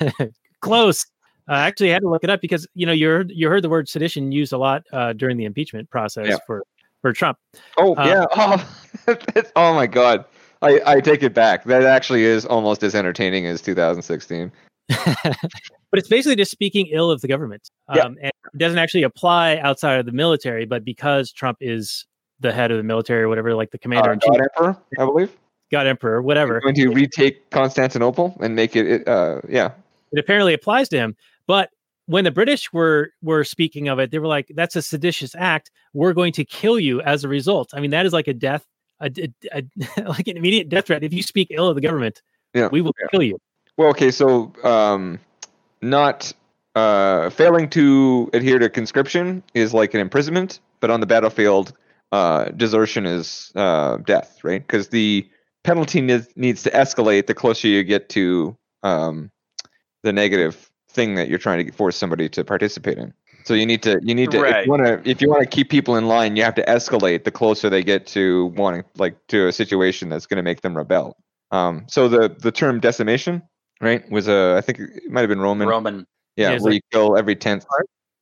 *laughs* Close. I actually had to look it up because you know you heard you heard the word sedition used a lot uh, during the impeachment process Yeah. for for Trump. Oh Uh, yeah. *laughs* Oh, oh my god. I, I take it back. That actually is almost as entertaining as 2016. *laughs* but it's basically just speaking ill of the government. Um, Yeah. and it doesn't actually apply outside of the military, but because Trump is the head of the military or whatever, like the commander Uh, in chief, God Emperor, I believe. God Emperor, whatever, Going to retake Constantinople and make it. it, Uh, yeah. it apparently applies to him. But when the British were were speaking of it, they were like, "That's a seditious act. We're going to kill you as a result." I mean, that is like a death, a, a- a- *laughs* like an immediate death threat. If you speak ill of the government, Yeah. we will yeah. kill you. Well, okay. So, um, not uh, failing to adhere to conscription is like an imprisonment, but on the battlefield, uh, desertion is uh, death, right? Because the penalty needs, needs to escalate the closer you get to um, the negative thing that you're trying to force somebody to participate in. So you need to you need to if Right. you want to if you want to keep people in line, you have to escalate the closer they get to wanting like to a situation that's going to make them rebel. Um, so the the term decimation, right, was a I think it might have been Roman. Roman. Yeah, Yeah, where like- you kill every tenth.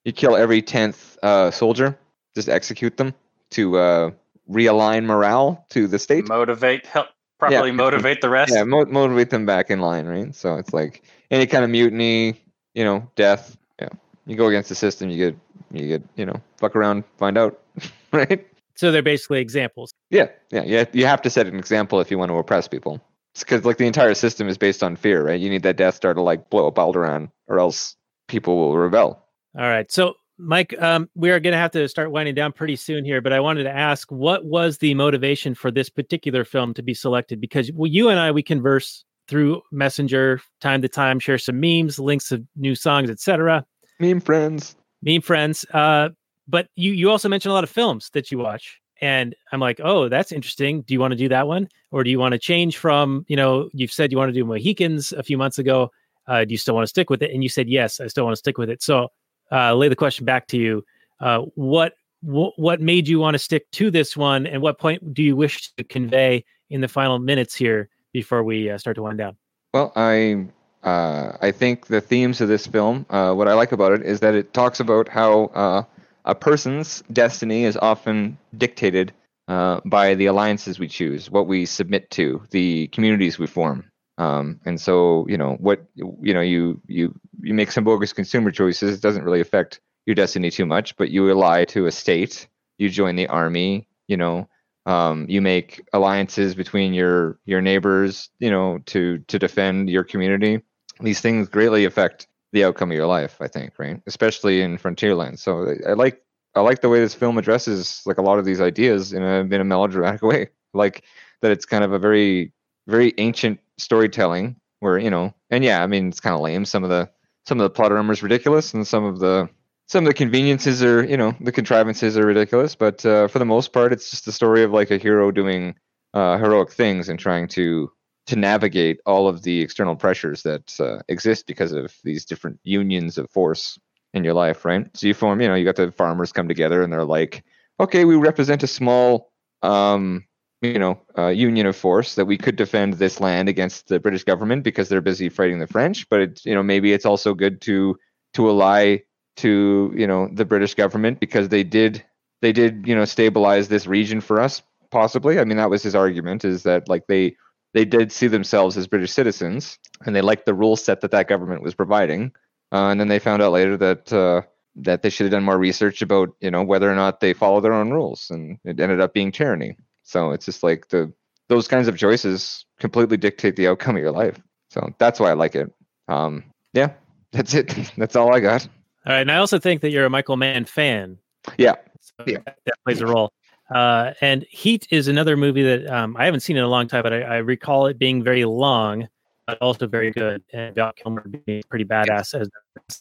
You kill every tenth uh, soldier. Just execute them to uh, realign morale to the state. Motivate help properly Yeah. motivate the rest. Yeah, mo- motivate them back in line, right? So it's like any kind of mutiny, you know, death. Yeah, you go against the system, you get, you get, you know, fuck around, find out, *laughs* right? So they're basically examples. Yeah, yeah, yeah. You have to set an example if you want to oppress people. Because like the entire system is based on fear, right? You need that Death Star to like blow up Alderaan, or else people will rebel. All right. So, Mike, um, we are going to have to start winding down pretty soon here, but I wanted to ask what was the motivation for this particular film to be selected? Because well, you and I, we converse through Messenger time to time, share some memes, links of new songs, etc. Meme friends. Meme friends. Uh, but you you also mentioned a lot of films that you watch, and I'm like, oh, that's interesting. Do you want to do that one, or do you want to change from? You know, you've said you want to do Mohicans a few months ago. Uh, do you still want to stick with it? And you said yes, I still want to stick with it. So, uh, lay the question back to you. Uh, what wh- what made you want to stick to this one, and what point do you wish to convey in the final minutes here before we uh, start to wind down? Well, I uh, I think the themes of this film, uh, what I like about it is that it talks about how uh, a person's destiny is often dictated uh, by the alliances we choose, what we submit to, the communities we form. Um, and so, you know, what you know, you you you make some bogus consumer choices. It doesn't really affect your destiny too much, but you ally to a state. You join the army. You know, um, you make alliances between your your neighbors. You know, to to defend your community. These things greatly affect the outcome of your life. I think, right? Especially in frontier lands. So I, I like I like the way this film addresses like a lot of these ideas in a in a melodramatic *laughs* way. Like that, it's kind of a very very ancient storytelling where you know, and yeah, I mean it's kind of lame. Some of the some of the plot armor is ridiculous, and some of the some of the conveniences are you know the contrivances are ridiculous. But uh, for the most part, it's just the story of like a hero doing uh, heroic things and trying to to navigate all of the external pressures that uh, exist because of these different unions of force in your life, right? So you form, you know, you got the farmers come together and they're like, okay, we represent a small, um, you know, uh, union of force that we could defend this land against the British government because they're busy fighting the French. But it's, you know, maybe it's also good to to ally to, you know, the British government because they did they did, you know, stabilize this region for us. Possibly, I mean, that was his argument: is that like they they did see themselves as British citizens and they liked the rule set that that government was providing. Uh, and then they found out later that uh, that they should have done more research about you know whether or not they follow their own rules, and it ended up being tyranny. So it's just like the those kinds of choices completely dictate the outcome of your life. So that's why I like it. Um, yeah, that's it. *laughs* that's all I got. All right, and I also think that you're a Michael Mann fan. Yeah. So Yeah. that, that plays a role. Uh, and Heat is another movie that um, I haven't seen in a long time, but I, I recall it being very long, but also very good. And Val Kilmer being pretty badass as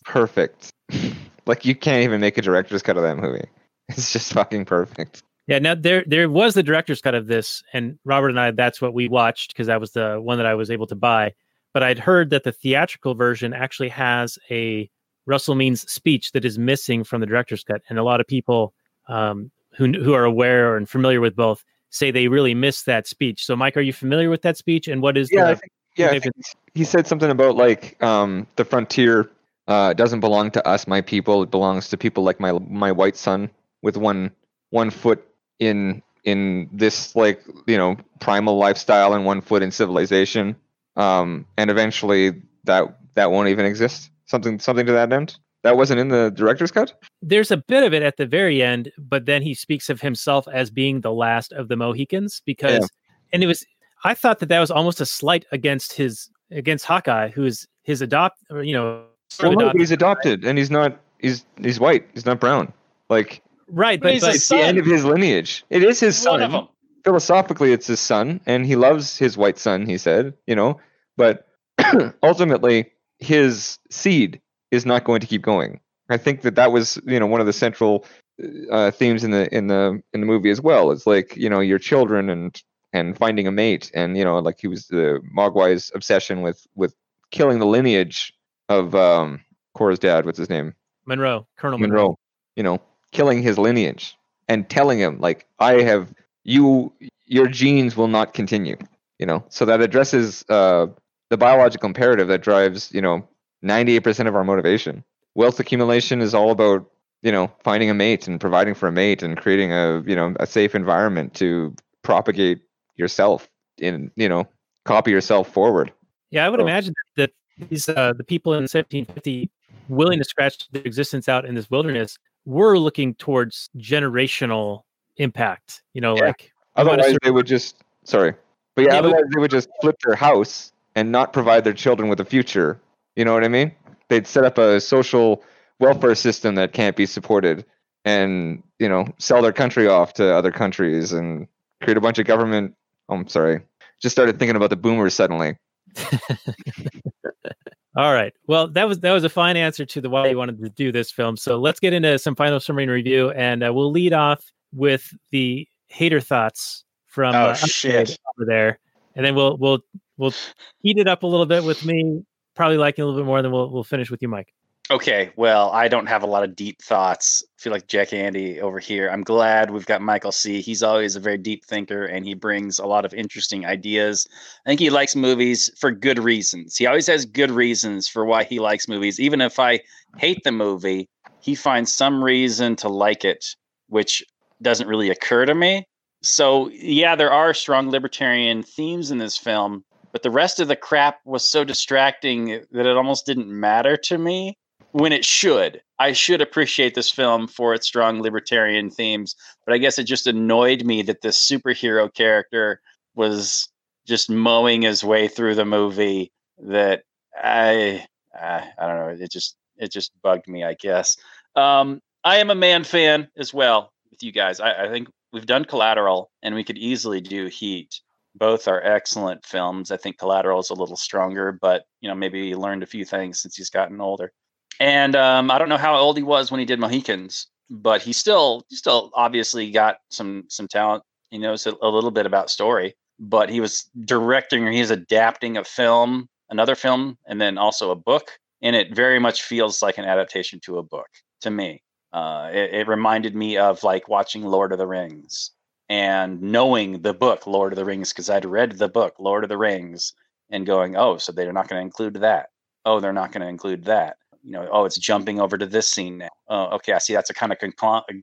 Perfect. *laughs* like you can't even make a director's cut of that movie. *laughs* It's just fucking perfect. Yeah, now there there was the director's cut of this, and Robert and I that's what we watched because that was the one that I was able to buy. But I'd heard that the theatrical version actually has a Russell Means speech that is missing from the director's cut, and a lot of people um, who who are aware and familiar with both say they really miss that speech. So, Mike, are you familiar with that speech? And what is Yeah, I think, yeah. I think he said something about like um, the frontier uh, doesn't belong to us, my people. It belongs to people like my my white son with one one foot in in this like you know primal lifestyle and one foot in civilization. Um, and eventually that that won't even exist. Something something to that end. That wasn't in the director's cut. there's a bit of it at the very end, but then he speaks of himself as being the last of the Mohicans because, and it was, I thought that that was almost a slight against his, against Hawkeye, who is his adopt, or, you know, Well, of no, but adopted- he's adopted, and he's not. He's he's white. He's not brown. Like right, But but, he's a but it's the end of his lineage. It is his son. One of them. philosophically it's his son and he loves his white son he said you know but *clears throat* ultimately his seed is not going to keep going i think that that was you know one of the central uh, themes in the in the in the movie as well it's like you know your children and and finding a mate and you know like he was the Magua's obsession with with killing the lineage of um Cora's dad what's his name Munro, Colonel Munro. Munro, you know, killing his lineage and telling him like I have you your genes will not continue, you know. So that addresses uh the biological imperative that drives, you know, 98% of our motivation. Wealth accumulation is all about, you know, finding a mate and providing for a mate and creating a, you know, a safe environment to propagate yourself and, you know, copy yourself forward. Yeah, I would So- imagine that these uh, the people in 1750 willing to scratch their existence out in this wilderness were looking towards generational impact. You know, Yeah. like Otherwise, they would just sorry, but yeah, Yeah, otherwise they would just flip their house and not provide their children with a future. You know what I mean? They'd set up a social welfare system that can't be supported and you know sell their country off to other countries and create a bunch of government oh, i'm sorry just started thinking about the boomers suddenly *laughs* All right. Well, that was that was a fine answer to the why you wanted to do this film. So let's get into some final summary and review, and uh, we'll lead off with the hater thoughts from Oh, uh, shit. over there, and then we'll we'll we'll heat it up a little bit with me, probably liking a little bit more, then we'll we'll finish with you, Mike. Okay, well, I don't have a lot of deep thoughts. I feel like Jack Handey over here. I'm glad we've got Michael C. He's always a very deep thinker and he brings a lot of interesting ideas. I think he likes movies for good reasons. He always has good reasons for why he likes movies. Even if I hate the movie, he finds some reason to like it, which doesn't really occur to me. So, yeah, there are strong libertarian themes in this film, but the rest of the crap was so distracting that it almost didn't matter to me when it should. I should appreciate this film for its strong libertarian themes, but I guess it just annoyed me that this superhero character was just mowing his way through the movie. That I, I, I don't know. It just, it just bugged me. I guess. Um, I am a Mann fan as well with you guys. I, I think we've done Collateral, and we could easily do Heat. Both are excellent films. I think Collateral is a little stronger, but you know maybe he learned a few things since he's gotten older. And um, I don't know how old he was when he did Mohicans, but he still he still obviously got some some talent. He knows a, a little bit about story, but he was directing or he's adapting a film, another film, and then also a book, and it very much feels like an adaptation to a book to me. Uh, it, it reminded me of like watching Lord of the Rings and knowing the book Lord of the Rings because I'd read the book Lord of the Rings and going, oh, so they're not going to include that. Oh, they're not going to include that you know, oh, it's jumping over to this scene now. Oh, okay, I see. That's a kind of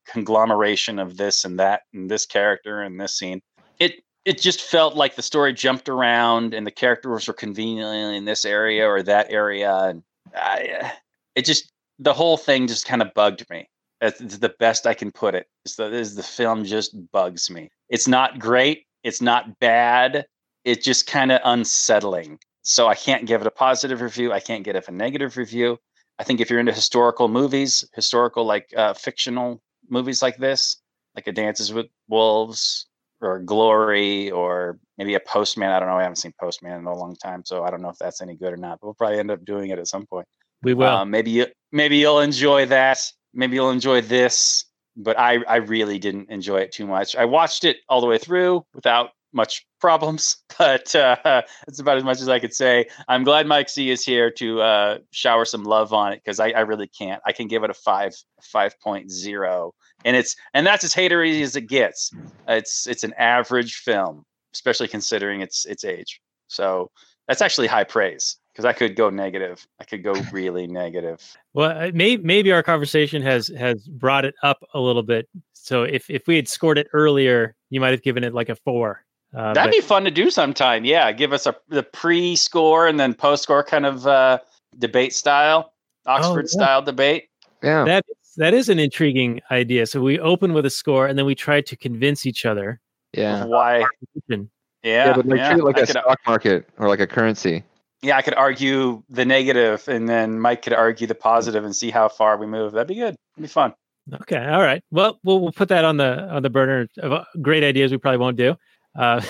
conglomeration of this and that and this character and this scene. It it just felt like the story jumped around and the characters were conveniently in this area or that area, and I, uh, it just the whole thing just kind of bugged me. It's the best I can put it. So is the film just bugs me. It's not great. It's not bad. It's just kind of unsettling. So I can't give it a positive review. I can't give it a negative review. I think if you're into historical movies, historical like uh, fictional movies like this, like a Dances with Wolves or Glory or maybe a Postman. I don't know. I haven't seen Postman in a long time, so I don't know if that's any good or not. But we'll probably end up doing it at some point. We will. Um, maybe you, maybe you'll enjoy that. Maybe you'll enjoy this. But I I really didn't enjoy it too much. I watched it all the way through without much problems, *laughs* but uh, that's about as much as I could say. I'm glad Mike C is here to uh, shower some love on it because I, I really can't. I can give it a five, five point zero, and it's and that's as hatery as it gets. It's it's an average film, especially considering its its age. So that's actually high praise because I could go negative. I could go really negative. Well, uh, maybe maybe our conversation has has brought it up a little bit. So if if we had scored it earlier, you might have given it like a four. Uh, That'd but- be fun to do sometime. Yeah, give us a the pre-score and then post-score kind of uh, debate style, Oxford yeah. style debate. Yeah. That that is an intriguing idea. So we open with a score, and then we try to convince each other. yeah. Why? Yeah. Yeah, Yeah, but like yeah. treat it like I a could, stock market or like a currency. Yeah, I could argue the negative, and then Mike could argue the positive, and see how far we move. That'd be good. It'd be fun. Okay, all right. Well, we'll we'll put that on the on the burner of uh, great ideas. We probably won't do. Uh,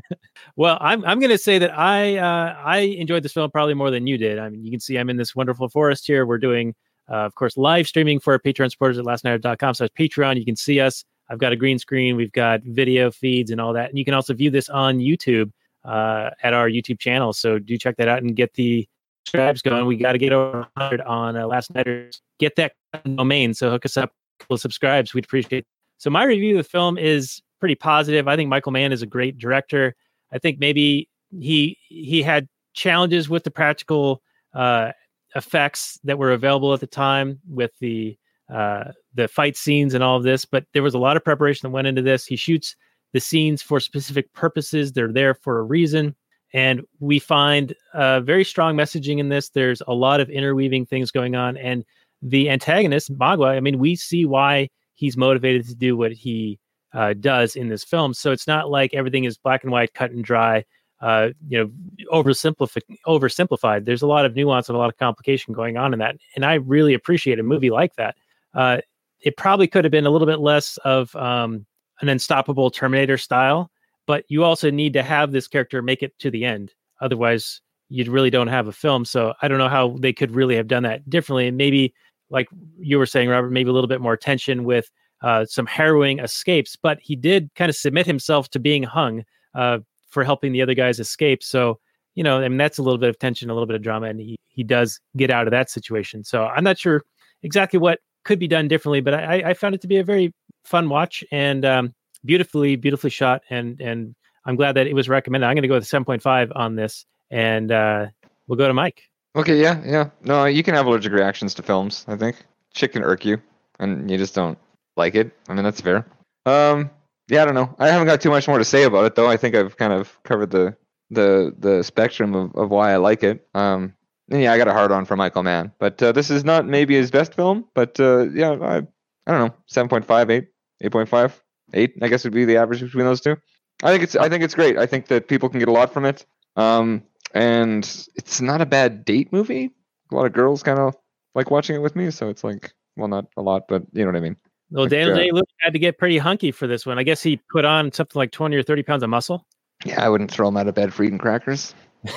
*laughs* well, I'm I'm going to say that I uh, I enjoyed this film probably more than you did. I mean, you can see I'm in this wonderful forest here. We're doing, uh, of course, live streaming for our Patreon supporters at lastnight.com. So Patreon, you can see us. I've got a green screen. We've got video feeds and all that, and you can also view this on YouTube uh, at our YouTube channel. So do check that out and get the subscribes going. We got to get over 100 on uh, Last Nighters. Get that domain. So hook us up. Of subscribes. We'd appreciate. It. So my review of the film is pretty positive. I think Michael Mann is a great director. I think maybe he he had challenges with the practical uh, effects that were available at the time with the uh, the fight scenes and all of this, but there was a lot of preparation that went into this. He shoots the scenes for specific purposes; they're there for a reason, and we find uh, very strong messaging in this. There's a lot of interweaving things going on, and the antagonist Magua. I mean, we see why he's motivated to do what he uh, does in this film. So it's not like everything is black and white, cut and dry. uh, you know oversimplified. Oversimplified. There's a lot of nuance and a lot of complication going on in that, and I really appreciate a movie like that. Uh, it probably could have been a little bit less of um, an unstoppable Terminator style, but you also need to have this character make it to the end. Otherwise, you really don't have a film. So I don't know how they could really have done that differently. And maybe, like you were saying, Robert, maybe a little bit more tension with uh, some harrowing escapes. But he did kind of submit himself to being hung uh, for helping the other guys escape. So you know, I mean, that's a little bit of tension, a little bit of drama, and he he does get out of that situation. So I'm not sure exactly what could be done differently, but I, I found it to be a very fun watch and um, beautifully, beautifully shot. And and I'm glad that it was recommended. I'm going to go with 7.5 on this, and uh, we'll go to Mike. Okay, yeah, yeah. No, you can have allergic reactions to films. I think shit can irk you, and you just don't like it. I mean, that's fair. Um, yeah, I don't know. I haven't got too much more to say about it, though. I think I've kind of covered the the the spectrum of, of why I like it. Um, yeah, I got a hard on for Michael Mann, but uh, this is not maybe his best film. But uh, yeah, I I don't know, 7.5, 8, 8.5, 8, I guess would be the average between those two. I think it's I think it's great. I think that people can get a lot from it. Um, and it's not a bad date movie. A lot of girls kind of like watching it with me, so it's like, well, not a lot, but you know what I mean. Well, Like, Daniel uh, Day Lewis had to get pretty hunky for this one. I guess he put on something like 20 or 30 pounds of muscle. Yeah, I wouldn't throw him out of bed for eating crackers. *laughs*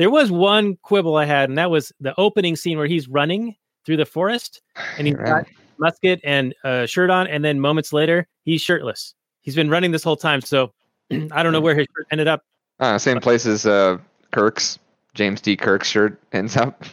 There was one quibble I had, and that was the opening scene where he's running through the forest and he's *sighs* Right. got musket and a shirt on, and then moments later he's shirtless. He's been running this whole time, so *clears throat* I don't know where his shirt ended up. Uh, same place as uh, Kirk's James T. Kirk's shirt ends up.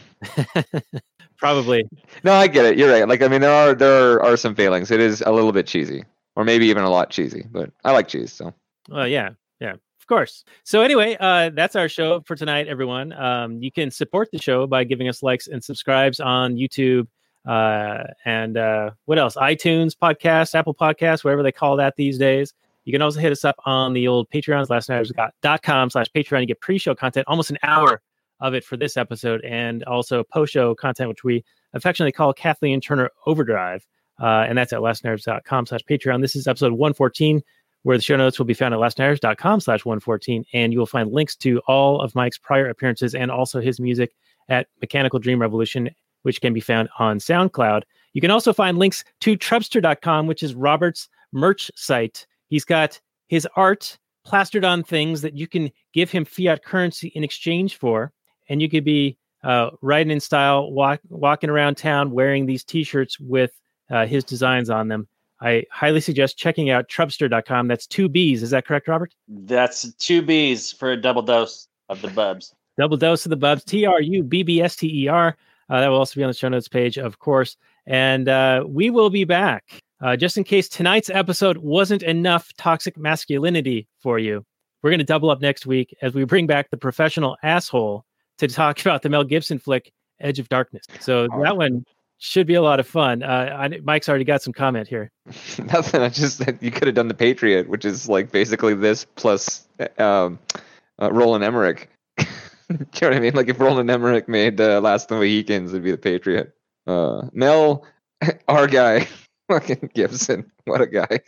*laughs* Probably. No, I get it. You're right. Like, I mean, there are there are, are some failings. It is a little bit cheesy, or maybe even a lot cheesy. But I like cheese, so Well, yeah, yeah, of course. So anyway, uh, that's our show for tonight, everyone. Um, you can support the show by giving us likes and subscribes on YouTube, uh, and uh, what else? iTunes podcast, Apple podcast, whatever they call that these days. You can also hit us up on the old Patreons, lastnighters.com slash Patreon. You get pre-show content, almost an hour of it for this episode, and also post-show content, which we affectionately call Kathleen Turner Overdrive. Uh, and that's at lastnighters.com slash Patreon. This is episode 114 where the show notes will be found at lastnighters.com slash 114 and you will find links to all of mike's prior appearances and also his music at mechanical dream revolution which can be found on soundcloud you can also find links to trubbster.com which is robert's merch site he's got his art plastered on things that you can give him fiat currency in exchange for and you could be uh, riding in style walk, walking around town wearing these t-shirts with uh, his designs on them I highly suggest checking out trubbster.com. That's two B's. Is that correct, Robert? That's two B's for a double dose of the bubs. Double dose of the bubs. T R U B B S T E R. Uh, that will also be on the show notes page, of course. And uh, we will be back. Uh, just in case tonight's episode wasn't enough toxic masculinity for you, we're going to double up next week as we bring back the professional asshole to talk *laughs* about the Mel Gibson flick, Edge of Darkness. So that one should be a lot of fun. Uh, I, Mike's already got some comment here. *laughs* nothing. I just said you could have done the Patriot, which is like basically this plus um, uh, Roland Emmerich. *laughs* Do you know what I mean? Like if Roland Emmerich made uh, Last of the Mohicans, it'd be the Patriot. Uh, Mel, *laughs* our guy, *laughs* fucking Gibson, what a guy.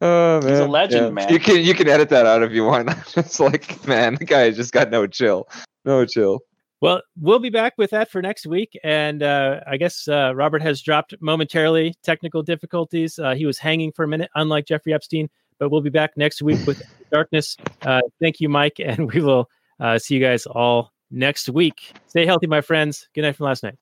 Oh man, He's a legend, man. You can you can edit that out if you want. it's like, man, the guy just got no chill, no chill. Well, we'll be back with that for next week. And uh, I guess uh, Robert has dropped momentarily technical difficulties. Uh, he was hanging for a minute, unlike Jeffrey Epstein. But we'll be back next week with Darkness. Uh, thank you, Mike. And we will uh, see you guys all next week. Stay healthy, my friends. Good night from last night.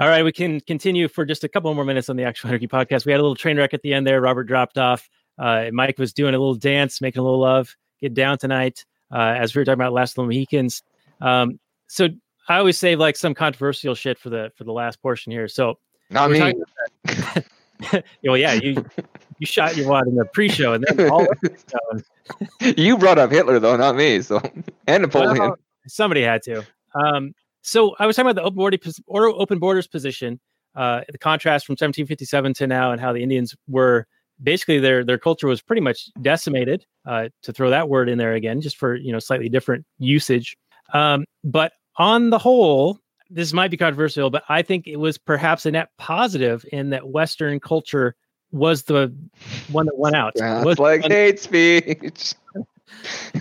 All right, we can continue for just a couple more minutes on the Actual Anarchy podcast. We had a little train wreck at the end there. Robert dropped off. Uh, Mike was doing a little dance, making a little love. Get down tonight, uh, as we were talking about Last of the Mohicans. Um, so I always save like some controversial shit for the for the last portion here. So Not me. well, *laughs* yeah, you you shot your wad in the pre-show, and then *laughs* all *laughs* you brought up Hitler though, not me. So and Napoleon. Well, somebody had to. Um, so I was talking about the open, border, or open borders position, uh, the contrast from 1757 to now, and how the Indians were basically their their culture was pretty much decimated. Uh, to throw that word in there again, just for you know slightly different usage. Um, but on the whole, this might be controversial, but I think it was perhaps a net positive in that Western culture was the one that went out. Sounds Was like hate speech.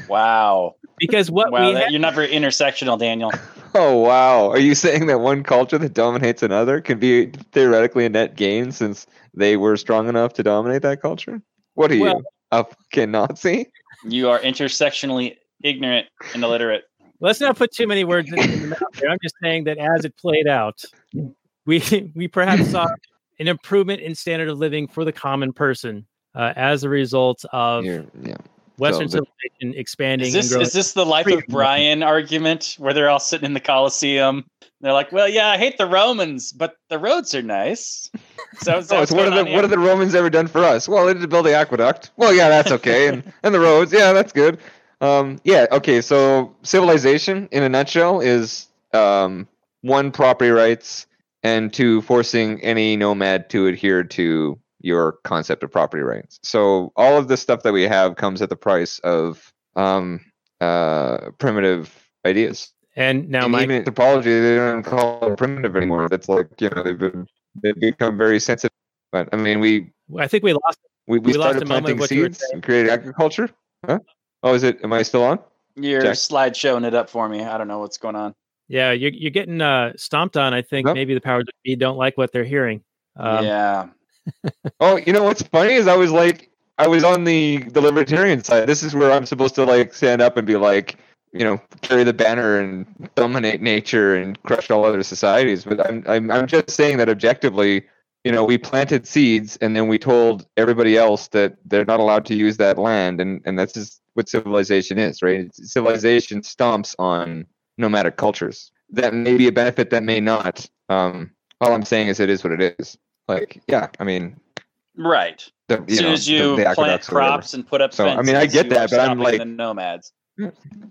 Wow. Because what Wow. we that- had, you're not very intersectional, Daniel. *laughs* Oh wow! Are you saying that one culture that dominates another can be theoretically a net gain since they were strong enough to dominate that culture? What are Well- you, a fucking Nazi? You are intersectionally ignorant and illiterate. let's not put too many words in the mouth there. I'm just saying that as it played out, we *laughs* we perhaps saw an improvement in standard of living for the common person uh, as a result of You're- yeah. Western So the- civilization expanding Is this growing. is this the life of. Brian argument where they're all sitting in the Coliseum? They're like, "Well, yeah, I hate the Romans, but the roads are nice." So, so *laughs* Oh, it's what going have the here? what have the Romans ever done for us? Well, they did build the aqueduct. Well, yeah, that's okay, and *laughs* and the roads, yeah, that's good. Um, yeah, okay. So civilization, in a nutshell, is um, one property rights, and two forcing any nomad to adhere to your concept of property rights. So all of the stuff that we have comes at the price of um, uh, primitive ideas. and now, and Mike, even anthropology, they don't call it primitive anymore. That's like you know they've been they've become very sensitive. But I mean, we I think we lost. we, we We started a planting of what you were seeds and created agriculture. Huh? Oh, is it? Am I still on? Your Jack? slide showing it up for me. I don't know what's going on. Yeah, you're you're getting uh, stomped on. I think Nope. maybe the powers that be don't like what they're hearing. Um, yeah. Oh, you know what's funny is I was like, I was on the the libertarian side. This is where I'm supposed to like stand up and be like, you know, carry the banner and dominate nature and crush all other societies. But I'm I'm I'm just saying that objectively, you know, we planted seeds and then we told everybody else that they're not allowed to use that land, and and that's just what civilization is, right? Civilization stomps on nomadic cultures. That may be a benefit, that may not. Um, all I'm saying is it is what it is. Like, yeah, I mean, Right. the, As soon know, as you the plant or whatever. crops and put up So, I mean, I get that, but I'm like- the nomads.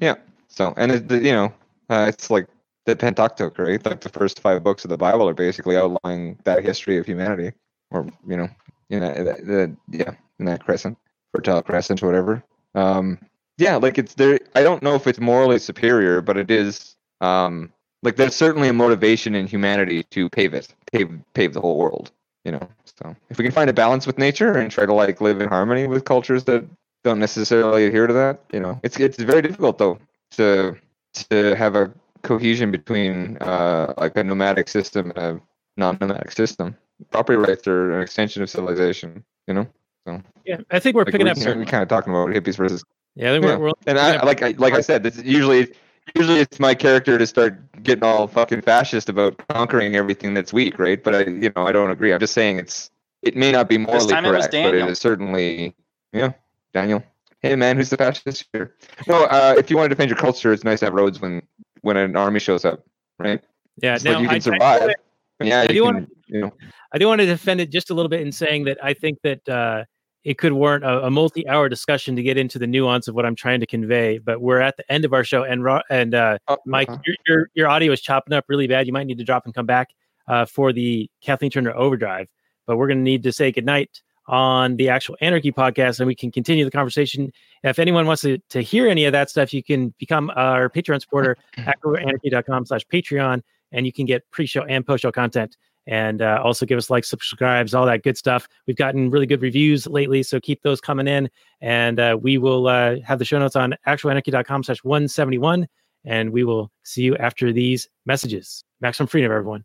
Yeah. So, and it, you know, uh, it's like the Pentateuch, right? Like the first five books of the Bible are basically outlining that history of humanity, or you know, you know, the, the yeah, in that crescent, fertile crescent, or whatever. Um, yeah, like it's there. I don't know if it's morally superior, but it is. Um, like there's certainly a motivation in humanity to pave it, pave pave the whole world. You know, so if we can find a balance with nature and try to like live in harmony with cultures that don't necessarily adhere to that, you know, it's it's very difficult though to to have a cohesion between uh, like a nomadic system and a non-nomadic system. Property rights are an extension of civilization, you know. So yeah, I think we're Like picking we, up. we kind of talking about hippies versus yeah, I think yeah. we're, we're and I like I like I said, this usually usually it's my character to start getting all fucking fascist about conquering everything that's weak, right? But I you know I don't agree. I'm just saying it's it may not be morally time it was correct, but it Daniel. is certainly yeah, Daniel. Hey man, who's the fascist here? No, uh, if you want to defend your culture, it's nice to have roads when when an army shows up, right? yeah. It's Now, like you I- can I- survive. yeah, I you do can. wanna- you know, I do want to defend it just a little bit in saying that I think that uh, it could warrant a, a multi-hour discussion to get into the nuance of what I'm trying to convey. But we're at the end of our show, and Ro- and uh, oh, Mike, your, your your audio is chopping up really bad. You might need to drop and come back uh, for the Kathleen Turner overdrive. But we're going to need to say goodnight on the actual Anarchy podcast, and we can continue the conversation. If anyone wants to, to hear any of that stuff, you can become our Patreon supporter *clears throat* at anarchy.com slash Patreon, and you can get pre-show and post-show content. And uh, also give us likes, subscribes, all that good stuff. We've gotten really good reviews lately, so keep those coming in. And uh, we will uh, have the show notes on actualanarchy.com slash 171 and we will see you after these messages. Maximum freedom, everyone.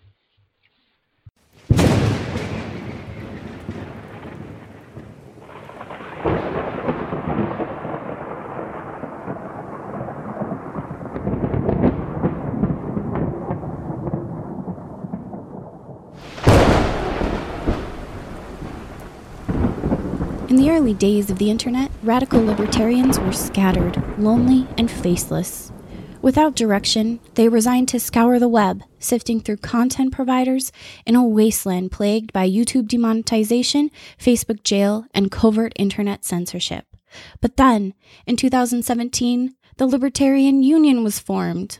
The early days of the internet, radical libertarians were scattered, lonely, and faceless. Without direction, they resigned to scour the web, sifting through content providers in a wasteland plagued by YouTube demonetization, Facebook jail, and covert internet censorship. But then, in 2017, the Libertarian Union was formed.